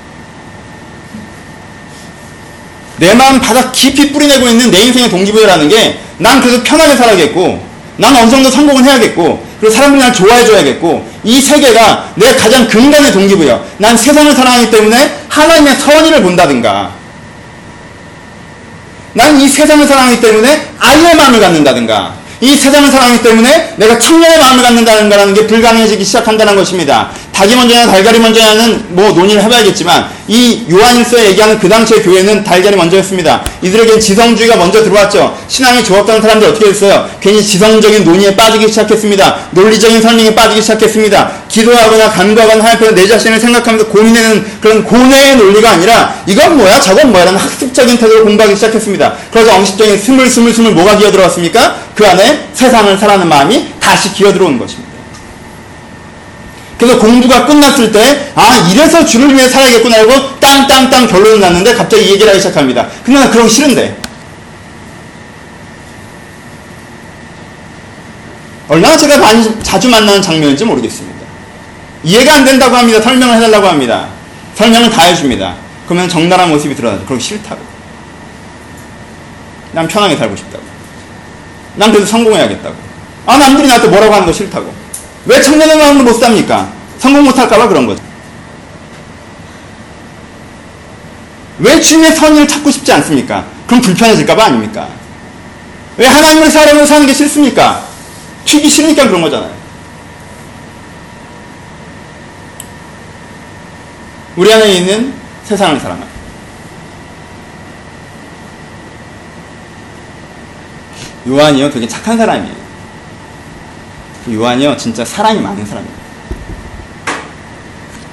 내 마음 바닥 깊이 뿌리내고 있는 내 인생의 동기부여라는 게, 난 그래서 편하게 살아야겠고, 난 어느 정도 성공을 해야겠고, 그리고 사람들이 날 좋아해줘야겠고, 이 세 개가 내 가장 근간의 동기부여. 난 세상을 사랑하기 때문에 하나님의 선의를 본다든가, 난 이 세상을 사랑하기 때문에 아이의 마음을 갖는다든가, 이 세상을 사랑하기 때문에 내가 청년의 마음을 갖는다는 거라는 게 불가능해지기 시작한다는 것입니다. 닭이 먼저냐 달걀이 먼저냐는 뭐 논의를 해봐야겠지만 이 요한일서에 얘기하는 그 당시의 교회는 달걀이 먼저였습니다. 이들에겐 지성주의가 먼저 들어왔죠. 신앙이 좋았던 사람들 어떻게 됐어요? 괜히 지성적인 논의에 빠지기 시작했습니다. 논리적인 설명에 빠지기 시작했습니다. 기도하거나 간과하거나 하나님께서 내 자신을 생각하면서 고민하는 그런 고뇌의 논리가 아니라 이건 뭐야 저건 뭐야 라는 학습적인 태도를 공부하기 시작했습니다. 그래서 엉식적인 스물 스물 스물 뭐가 기어 들어왔습니까? 그 안에 세상을 사랑하는 마음이 다시 기어 들어오는 것입니다. 그래서 공부가 끝났을 때, 아, 이래서 주를 위해 살아야겠구나 하고 땅땅땅 결론이 났는데 갑자기 이 얘기를 하기 시작합니다. 근데 난 그런 거 싫은데. 얼마나 제가 많이, 자주 만나는 장면인지 모르겠습니다. 이해가 안 된다고 합니다. 설명을 해달라고 합니다. 설명을 다 해줍니다. 그러면 적나라한 모습이 드러나죠. 그럼 싫다고. 난 편하게 살고 싶다고. 난 그래도 성공해야겠다고. 아, 남들이 나한테 뭐라고 하는 거 싫다고. 왜 청년의 마음으로 못 삽니까? 성공 못할까봐 그런 거죠. 왜 주님의 선의를 찾고 싶지 않습니까? 그럼 불편해질까봐 아닙니까? 왜 하나님을 사랑으로 사는 게 싫습니까? 튀기 싫으니까 그런 거잖아요. 우리 안에 있는 세상을 사랑합니다. 요한이요 되게 착한 사람이에요. 요한이요 진짜 사랑이 많은 사람이에요.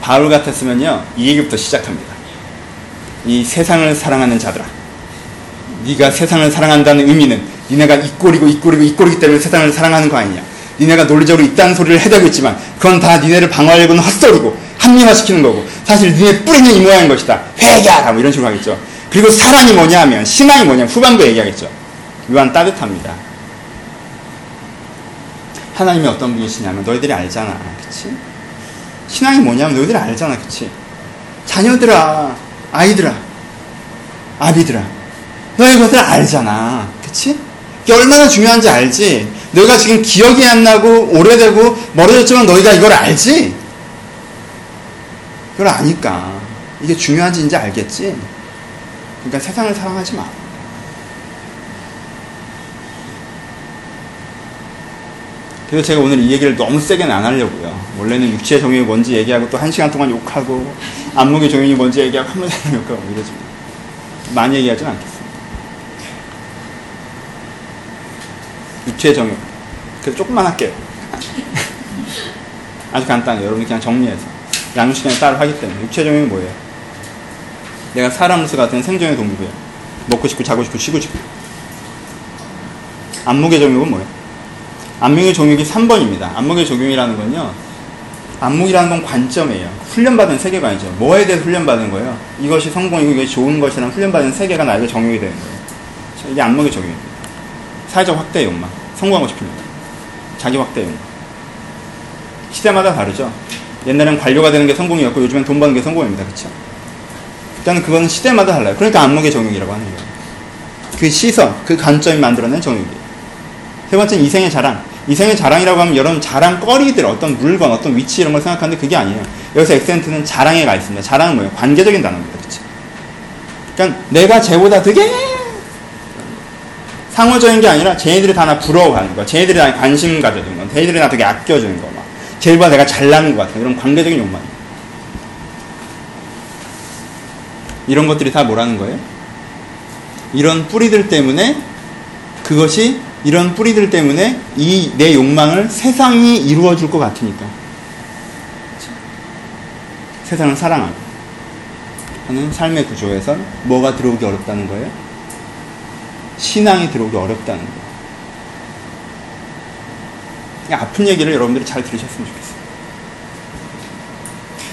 바울 같았으면요 이 얘기부터 시작합니다. 이 세상을 사랑하는 자들아, 네가 세상을 사랑한다는 의미는 니네가 이 꼴이고 이 꼴이고 이 꼴이기 때문에 세상을 사랑하는 거 아니냐? 니네가 논리적으로 있다는 소리를 해대고 있지만 그건 다 니네를 방어하려고는 헛소리고 합리화시키는 거고 사실 니네 뿌리는 이 모양인 것이다. 회개하라 뭐 이런 식으로 하겠죠. 그리고 사랑이 뭐냐 하면 신앙이 뭐냐 후반부에 얘기하겠죠. 요한 따뜻합니다. 하나님이 어떤 분이시냐면 너희들이 알잖아. 그치? 신앙이 뭐냐면 너희들이 알잖아. 그치? 자녀들아, 아이들아, 아비들아. 너희 것들 알잖아. 그치? 이게 얼마나 중요한지 알지? 너희가 지금 기억이 안 나고 오래되고 멀어졌지만 너희가 이걸 알지? 그걸 아니까. 이게 중요한지 이제 알겠지? 그러니까 세상을 사랑하지 마. 그래서 제가 오늘 이 얘기를 너무 세게는 안 하려고요. 원래는 육체 정형이 뭔지 얘기하고 또 한 시간 동안 욕하고 안목의 정형이 뭔지 얘기하고 한 문장 욕하고 이러지 많이 얘기하진 않겠습니다. 육체 정형. 그래서 조금만 할게요. 아주 간단해요. 여러분 그냥 정리해서. 양육시간에 따로 하기 때문에. 육체 정형이 뭐예요? 내가 사람으로서 같은 생존의 동물이에요. 먹고 싶고 자고 싶고 쉬고 싶고. 안목의 정형은 뭐예요? 안목의 정욕이 3번입니다. 안목의 정욕이라는 건요. 안목이라는 건 관점이에요. 훈련받은 세계관이죠. 뭐에 대해서 훈련받은 거예요? 이것이 성공이고 이것이 좋은 것이라는 훈련받은 세계가 나에게 정욕이 되는 거예요. 이게 안목의 정욕입니다. 사회적 확대 욕망. 성공하고 싶습니다. 자기 확대 욕망. 시대마다 다르죠. 옛날엔 관료가 되는 게 성공이었고 요즘엔 돈 버는 게 성공입니다. 그렇죠? 일단은 그거는 시대마다 달라요. 그러니까 안목의 정욕이라고 하는 거예요. 그 시선, 그 관점이 만들어낸 정욕이에요. 세 번째는 이생의 자랑. 이생의 자랑이라고 하면 여러분 자랑거리들, 어떤 물건, 어떤 위치 이런 걸 생각하는데 그게 아니에요. 여기서 액센트는 자랑에 가 있습니다. 자랑은 뭐예요? 관계적인 단어입니다. 그렇죠? 그러니까 내가 쟤보다 되게 상호적인 게 아니라 쟤네들이 다 나 부러워하는 거, 쟤네들이 나 관심 가져주는 거, 쟤네들이 나 되게 아껴주는 거, 막 쟤보다 내가 잘나는 것 같은 이런 관계적인 욕망. 이런 것들이 다 뭐라는 거예요? 이런 뿌리들 때문에 그것이 이런 뿌리들 때문에 이 내 욕망을 세상이 이루어 줄 것 같으니까 세상을 사랑하고 하는 삶의 구조에서 뭐가 들어오기 어렵다는 거예요? 신앙이 들어오기 어렵다는 거예요. 아픈 얘기를 여러분들이 잘 들으셨으면 좋겠어요.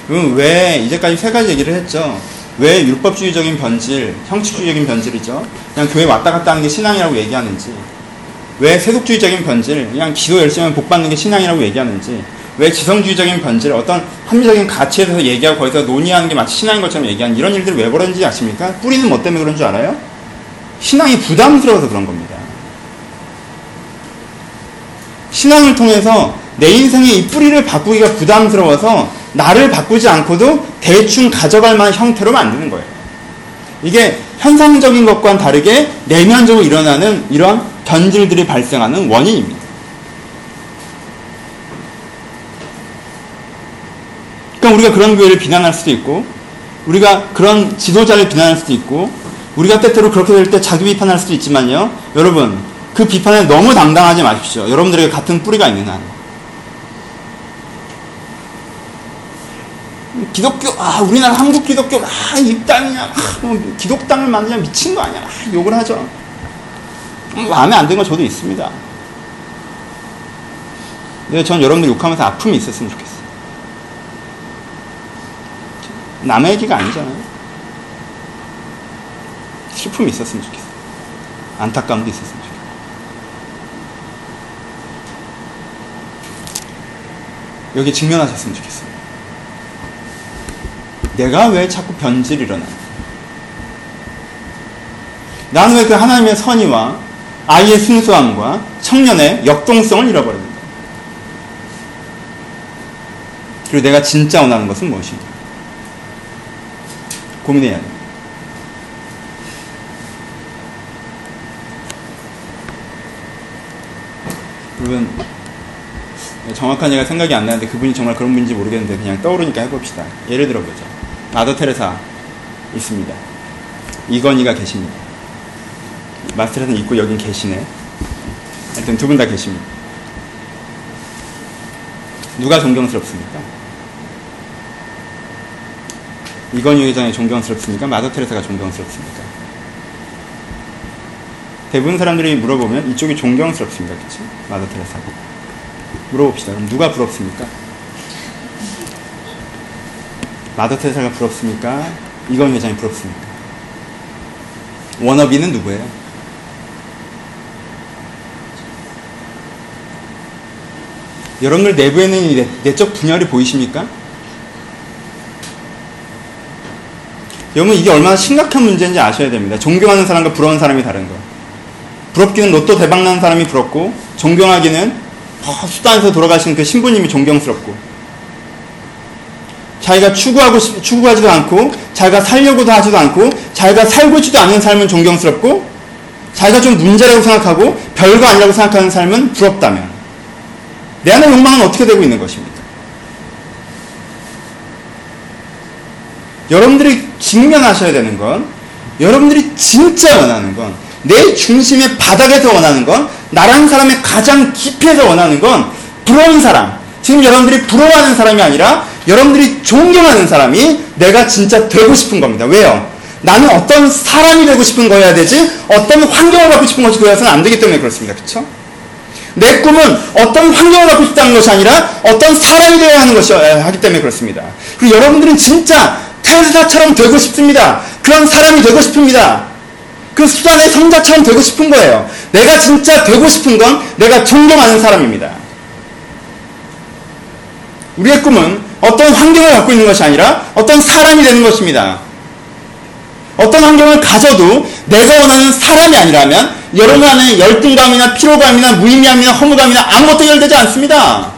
그럼 왜 이제까지 세 가지 얘기를 했죠? 왜 율법주의적인 변질, 형식주의적인 변질이죠? 그냥 교회 왔다 갔다 하는 게 신앙이라고 얘기하는지, 왜 세속주의적인 변질, 그냥 기도 열심히 하면 복 받는 게 신앙이라고 얘기하는지, 왜 지성주의적인 변질, 어떤 합리적인 가치에 대해서 얘기하고 거기서 논의하는 게 마치 신앙인 것처럼 얘기하는 이런 일들이 왜 벌어지는지 아십니까? 뿌리는 뭐 때문에 그런 줄 알아요? 신앙이 부담스러워서 그런 겁니다. 신앙을 통해서 내 인생의 이 뿌리를 바꾸기가 부담스러워서 나를 바꾸지 않고도 대충 가져갈 만한 형태로 만드는 거예요. 이게 현상적인 것과는 다르게 내면적으로 일어나는 이런 변질들이 발생하는 원인입니다. 그러니까 우리가 그런 교회를 비난할 수도 있고, 우리가 그런 지도자를 비난할 수도 있고, 우리가 때때로 그렇게 될 때 자기 비판할 수도 있지만요. 여러분, 그 비판에 너무 당당하지 마십시오. 여러분들에게 같은 뿌리가 있는 한. 기독교, 아, 우리나라 한국 기독교, 아, 입당이냐, 아, 뭐, 기독당을 만드냐, 미친 거 아니야, 아, 욕을 하죠. 음, 마음에 안 드는 건 저도 있습니다. 근데 전 여러분들 욕하면서 아픔이 있었으면 좋겠어요. 남의 얘기가 아니잖아요. 슬픔이 있었으면 좋겠어요. 안타까움도 있었으면 좋겠어요. 여기 직면하셨으면 좋겠어요. 내가 왜 자꾸 변질이 일어나? 나는 왜 그 하나님의 선의와 아이의 순수함과 청년의 역동성을 잃어버립니다. 그리고 내가 진짜 원하는 것은 무엇인가? 고민해야 됩니다. 여러분, 정확한 얘가 생각이 안 나는데 그분이 정말 그런 분인지 모르겠는데 그냥 떠오르니까 해봅시다. 예를 들어보죠. 마더 테레사 있습니다. 이건희가 계십니다. 마스터는 있고 여긴 계시네. 하여튼 두 분 다 계십니다. 누가 존경스럽습니까? 이건희 회장이 존경스럽습니까? 마더 테레사가 존경스럽습니까? 대부분 사람들이 물어보면 이쪽이 존경스럽습니다. 그치? 마더 테레사고. 물어봅시다. 그럼 누가 부럽습니까? 마더 테레사가 부럽습니까? 이건 회장이 부럽습니까? 워너비는 누구예요? 여러분들 내부에는 내적 분열이 보이십니까? 여러분 이게 얼마나 심각한 문제인지 아셔야 됩니다. 존경하는 사람과 부러운 사람이 다른 거. 부럽기는 로또 대박 난 사람이 부럽고 존경하기는 수단에서 돌아가신 그 신부님이 존경스럽고 자기가 추구하고 추구하지도 않고 자기가 살려고도 하지도 않고 자기가 살고 있지도 않은 삶은 존경스럽고 자기가 좀 문제라고 생각하고 별거 아니라고 생각하는 삶은 부럽다면 내 안의 욕망은 어떻게 되고 있는 것입니까? 여러분들이 직면하셔야 되는 건 여러분들이 진짜 원하는 건 내 중심의 바닥에서 원하는 건 나라는 사람의 가장 깊이에서 원하는 건 부러운 사람. 지금 여러분들이 부러워하는 사람이 아니라 여러분들이 존경하는 사람이 내가 진짜 되고 싶은 겁니다. 왜요? 나는 어떤 사람이 되고 싶은 거여야 되지 어떤 환경을 갖고 싶은 것이 그여서는 안 되기 때문에 그렇습니다. 그렇죠? 내 꿈은 어떤 환경을 갖고 싶다는 것이 아니라 어떤 사람이 되어야 하는 것이 하기 때문에 그렇습니다. 그리고 여러분들은 진짜 테스라처럼 되고 싶습니다. 그런 사람이 되고 싶습니다. 그 수단의 성자처럼 되고 싶은 거예요. 내가 진짜 되고 싶은 건 내가 존경하는 사람입니다. 우리의 꿈은 어떤 환경을 갖고 있는 것이 아니라 어떤 사람이 되는 것입니다. 어떤 환경을 가져도 내가 원하는 사람이 아니라면 여러분 안에 열등감이나 피로감이나 무의미함이나 허무감이나 아무것도 해결되지 않습니다.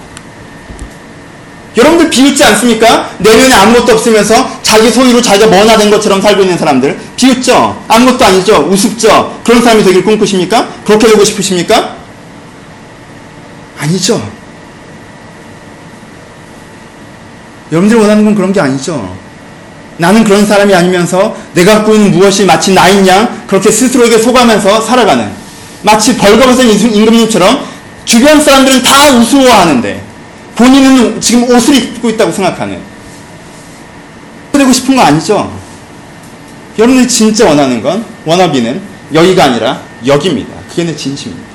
여러분들 비웃지 않습니까? 내면에 아무것도 없으면서 자기 소유로 자기가 뭐나 된 것처럼 살고 있는 사람들 비웃죠? 아무것도 아니죠? 우습죠? 그런 사람이 되길 꿈꾸십니까? 그렇게 되고 싶으십니까? 아니죠. 여러분들이 원하는 건 그런 게 아니죠. 나는 그런 사람이 아니면서 내가 갖고 있는 무엇이 마치 나인 양 그렇게 스스로에게 속아면서 살아가는 마치 벌거벗은 임금님처럼 주변 사람들은 다 우스워하는데 본인은 지금 옷을 입고 있다고 생각하는 되고 싶은 거 아니죠? 여러분들이 진짜 원하는 건 워너비는 여기가 아니라 여기입니다. 그게 내 진심입니다.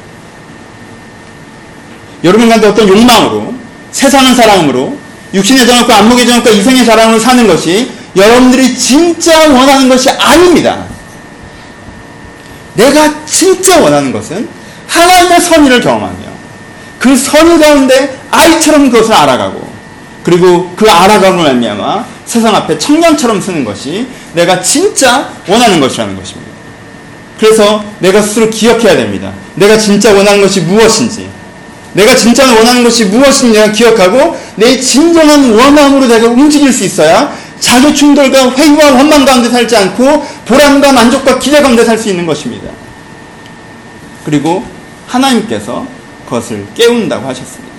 여러분 가운데 어떤 욕망으로 세상을 사랑으로 육신의 정욕과 안목의 정욕과 이성의 자랑으로 사는 것이 여러분들이 진짜 원하는 것이 아닙니다. 내가 진짜 원하는 것은 하나님의 선의를 경험하며 그 선의 가운데 아이처럼 그것을 알아가고 그리고 그 알아가고 말미암아 세상 앞에 청년처럼 쓰는 것이 내가 진짜 원하는 것이라는 것입니다. 그래서 내가 스스로 기억해야 됩니다. 내가 진짜 원하는 것이 무엇인지 내가 진짜 원하는 것이 무엇인지 내가 기억하고 내 진정한 원함으로 내가 움직일 수 있어야 자기 충돌과 회의와 원망 가운데 살지 않고 보람과 만족과 기대 가운데 살 수 있는 것입니다. 그리고 하나님께서 그것을 깨운다고 하셨습니다.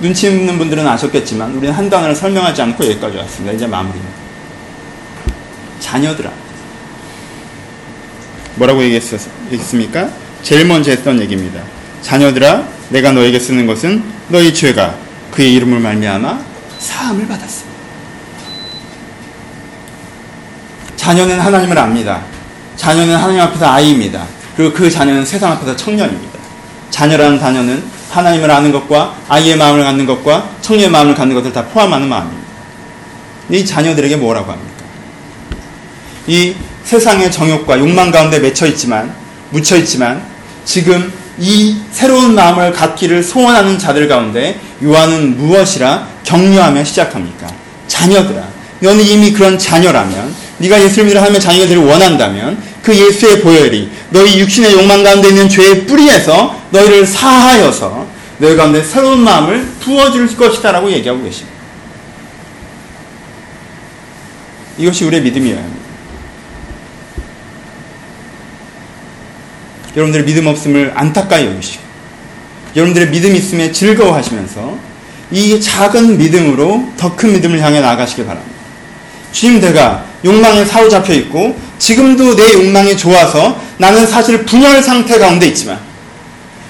눈치 있는 분들은 아셨겠지만 우리는 한 단어를 설명하지 않고 여기까지 왔습니다. 이제 마무리입니다. 자녀들아. 뭐라고 얘기했습니까? 제일 먼저 했던 얘기입니다. 자녀들아, 내가 너에게 쓰는 것은 너희 죄가 그의 이름을 말미암아 사함을 받았습니다. 자녀는 하나님을 압니다. 자녀는 하나님 앞에서 아이입니다. 그리고 그 자녀는 세상 앞에서 청년입니다. 자녀라는 자녀는 하나님을 아는 것과 아이의 마음을 갖는 것과 청년의 마음을 갖는 것을 다 포함하는 마음입니다. 이 자녀들에게 뭐라고 합니까? 이 세상의 정욕과 욕망 가운데 맺혀 있지만, 묻혀 있지만, 지금 이 새로운 마음을 갖기를 소원하는 자들 가운데 요한은 무엇이라 격려하며 시작합니까? 자녀들아. 너는 이미 그런 자녀라면, 네가 예수를 믿어 하며 자녀가 되를 원한다면, 그 예수의 보혈이 너희 육신의 욕망 가운데 있는 죄의 뿌리에서 너희를 사하여서 너희 가운데 새로운 마음을 부어줄 것이다라고 얘기하고 계십니다. 이것이 우리의 믿음이어야 합니다. 여러분들의 믿음 없음을 안타까이 여기시고 여러분들의 믿음 있음에 즐거워하시면서 이 작은 믿음으로 더 큰 믿음을 향해 나아가시길 바랍니다. 주님 내가 욕망에 사로잡혀 있고 지금도 내 욕망이 좋아서 나는 사실 분열 상태 가운데 있지만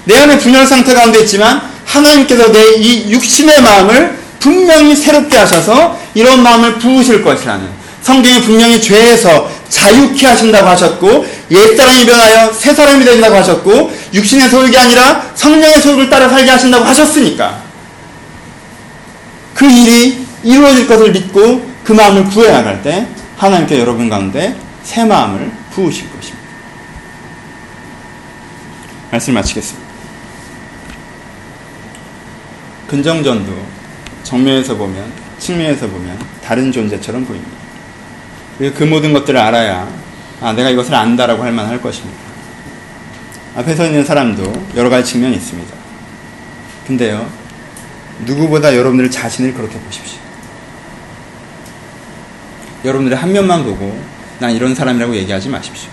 내 안에 분열 상태 가운데 있지만 하나님께서 내 이 육신의 마음을 분명히 새롭게 하셔서 이런 마음을 부으실 것이라는 성경이 분명히 죄에서 자유케 하신다고 하셨고 옛사람이 변하여 새사람이 된다고 하셨고 육신의 소욕이 아니라 성령의 소욕을 따라 살게 하신다고 하셨으니까 그 일이 이루어질 것을 믿고 그 마음을 구해 나갈 때 하나님께 여러분 가운데 새 마음을 부으실 것입니다. 말씀 마치겠습니다. 근정전도 정면에서 보면 측면에서 보면 다른 존재처럼 보입니다. 그 모든 것들을 알아야 아 내가 이것을 안다라고 할 만할 것입니다. 앞에 서 있는 사람도 여러 가지 측면이 있습니다. 근데요 누구보다 여러분들 자신을 그렇게 보십시오. 여러분들의 한 면만 보고 난 이런 사람이라고 얘기하지 마십시오.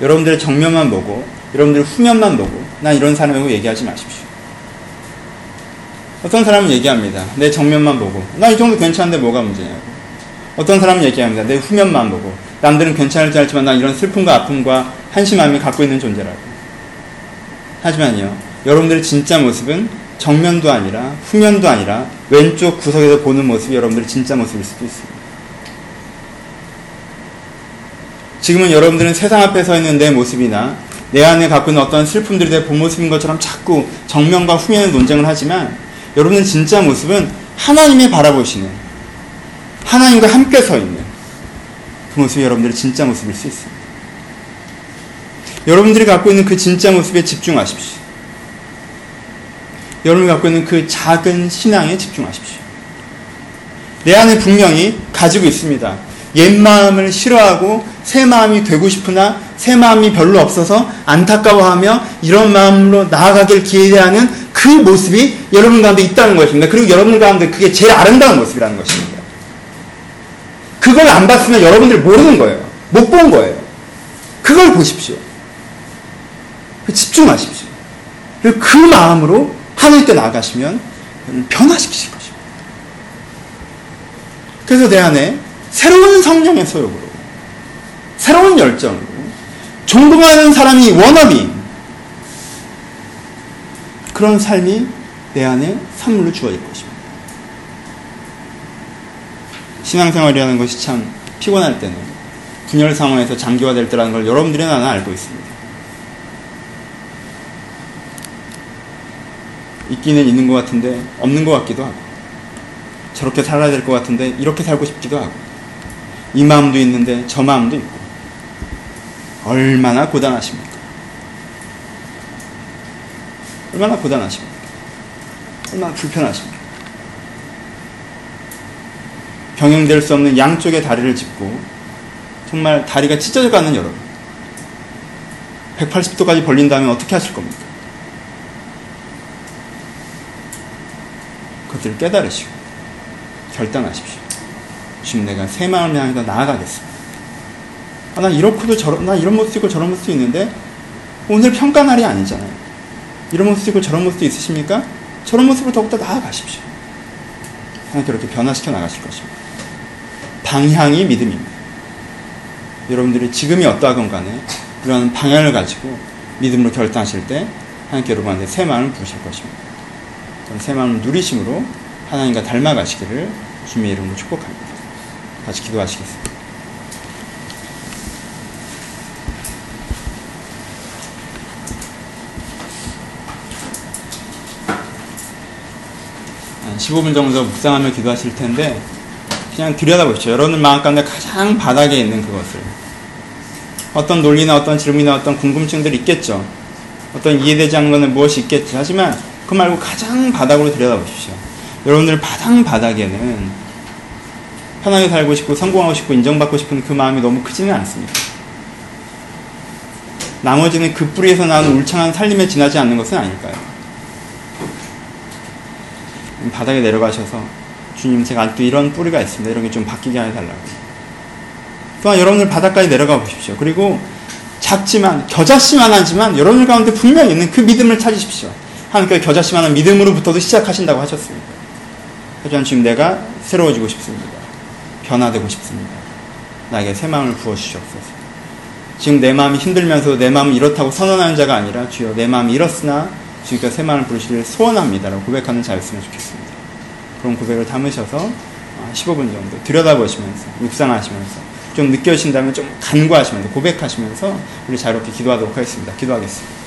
여러분들의 정면만 보고 여러분들의 후면만 보고 난 이런 사람이라고 얘기하지 마십시오. 어떤 사람은 얘기합니다. 내 정면만 보고 나 이 정도 괜찮은데 뭐가 문제냐고. 어떤 사람은 얘기합니다. 내 후면만 보고 남들은 괜찮을 줄 알지만 난 이런 슬픔과 아픔과 한심함이 갖고 있는 존재라고. 하지만요, 여러분들의 진짜 모습은 정면도 아니라 후면도 아니라 왼쪽 구석에서 보는 모습이 여러분들의 진짜 모습일 수도 있습니다. 지금은 여러분들은 세상 앞에 서 있는 내 모습이나 내 안에 갖고 있는 어떤 슬픔들이 내 본 모습인 것처럼 자꾸 정면과 후면의 논쟁을 하지만 여러분의 진짜 모습은 하나님이 바라보시는 하나님과 함께 서 있는 그 모습이 여러분들의 진짜 모습일 수 있습니다. 여러분들이 갖고 있는 그 진짜 모습에 집중하십시오. 여러분이 갖고 있는 그 작은 신앙에 집중하십시오. 내 안에 분명히 가지고 있습니다. 옛 마음을 싫어하고 새 마음이 되고 싶으나 새 마음이 별로 없어서 안타까워하며 이런 마음으로 나아가길 기대하는 그 모습이 여러분 가운데 있다는 것입니다. 그리고 여러분 가운데 그게 제일 아름다운 모습이라는 것입니다. 그걸 안 봤으면 여러분들 모르는 거예요. 못 본 거예요. 그걸 보십시오. 집중하십시오. 그리고 그 마음으로 하늘께 나아가시면 변화시키실 것입니다. 그래서 내 안에 새로운 성령의 소욕으로, 새로운 열정으로, 존경하는 사람이 원함이 그런 삶이 내 안에 선물로 주어질 것입니다. 신앙생활이라는 것이 참 피곤할 때는 분열 상황에서 장기화될 때라는 걸 여러분들이 나는 알고 있습니다. 있기는 있는 것 같은데 없는 것 같기도 하고 저렇게 살아야 될 것 같은데 이렇게 살고 싶기도 하고 이 마음도 있는데 저 마음도 있고 얼마나 고단하십니까? 얼마나 고단하십니까? 얼마나 불편하십니까? 병행될 수 없는 양쪽의 다리를 짚고 정말 다리가 찢어져 가는 여러분 180도까지 벌린다면 어떻게 하실 겁니까? 것들을 깨달으시고 결단하십시오. 지금 내가 새 마음을 향해서 나아가겠습니다. 아, 난 이렇고도 저런, 난 이런 모습도 있고 저런 모습도 있는데 오늘 평가 날이 아니잖아요. 이런 모습도 있고 저런 모습도 있으십니까? 저런 모습을 더욱더 나아가십시오. 하나님 그렇게 변화시켜 나가실 것입니다. 방향이 믿음입니다. 여러분들이 지금이 어떠하건 간에 이런 방향을 가지고 믿음으로 결단하실 때 하나님께 여러분한테 새 마음을 부으실 것입니다. 새 마음을 누리심으로 하나님과 닮아가시기를 주님의 이름으로 축복합니다. 같이 기도하시겠습니다. 한 15분 정도 묵상하며 기도하실 텐데 그냥 들여다보십시오. 여러분들 마음 가운데 가장 바닥에 있는 그것을 어떤 논리나 어떤 질문이나 어떤 궁금증들이 있겠죠. 어떤 이해되지 않는 것은 무엇이 있겠죠. 하지만 그 말고 가장 바닥으로 들여다보십시오. 여러분들 바닥 바닥에는 편하게 살고 싶고 성공하고 싶고 인정받고 싶은 그 마음이 너무 크지는 않습니다. 나머지는 그 뿌리에서 나오는 울창한 살림에 지나지 않는 것은 아닐까요? 바닥에 내려가셔서 주님 제가 아직도 이런 뿌리가 있습니다. 이런 게 좀 바뀌게 해달라고. 또한 여러분들 바닥까지 내려가 보십시오. 그리고 작지만 겨자씨만 하지만 여러분들 가운데 분명히 있는 그 믿음을 찾으십시오. 하나님께서 겨자씨만한 믿음으로부터도 시작하신다고 하셨습니다. 하지만 지금 내가 새로워지고 싶습니다. 변화되고 싶습니다. 나에게 새 마음을 부어주시옵소서. 지금 내 마음이 힘들면서 내 마음은 이렇다고 선언하는 자가 아니라 주여 내 마음이 이렇으나 주님께서 새 마음을 부르시기를 소원합니다라고 고백하는 자였으면 좋겠습니다. 그런 고백을 담으셔서 15분 정도 들여다보시면서 묵상하시면서 좀 느껴진다면 좀 간구하시면서 고백하시면서 우리 자유롭게 기도하도록 하겠습니다. 기도하겠습니다.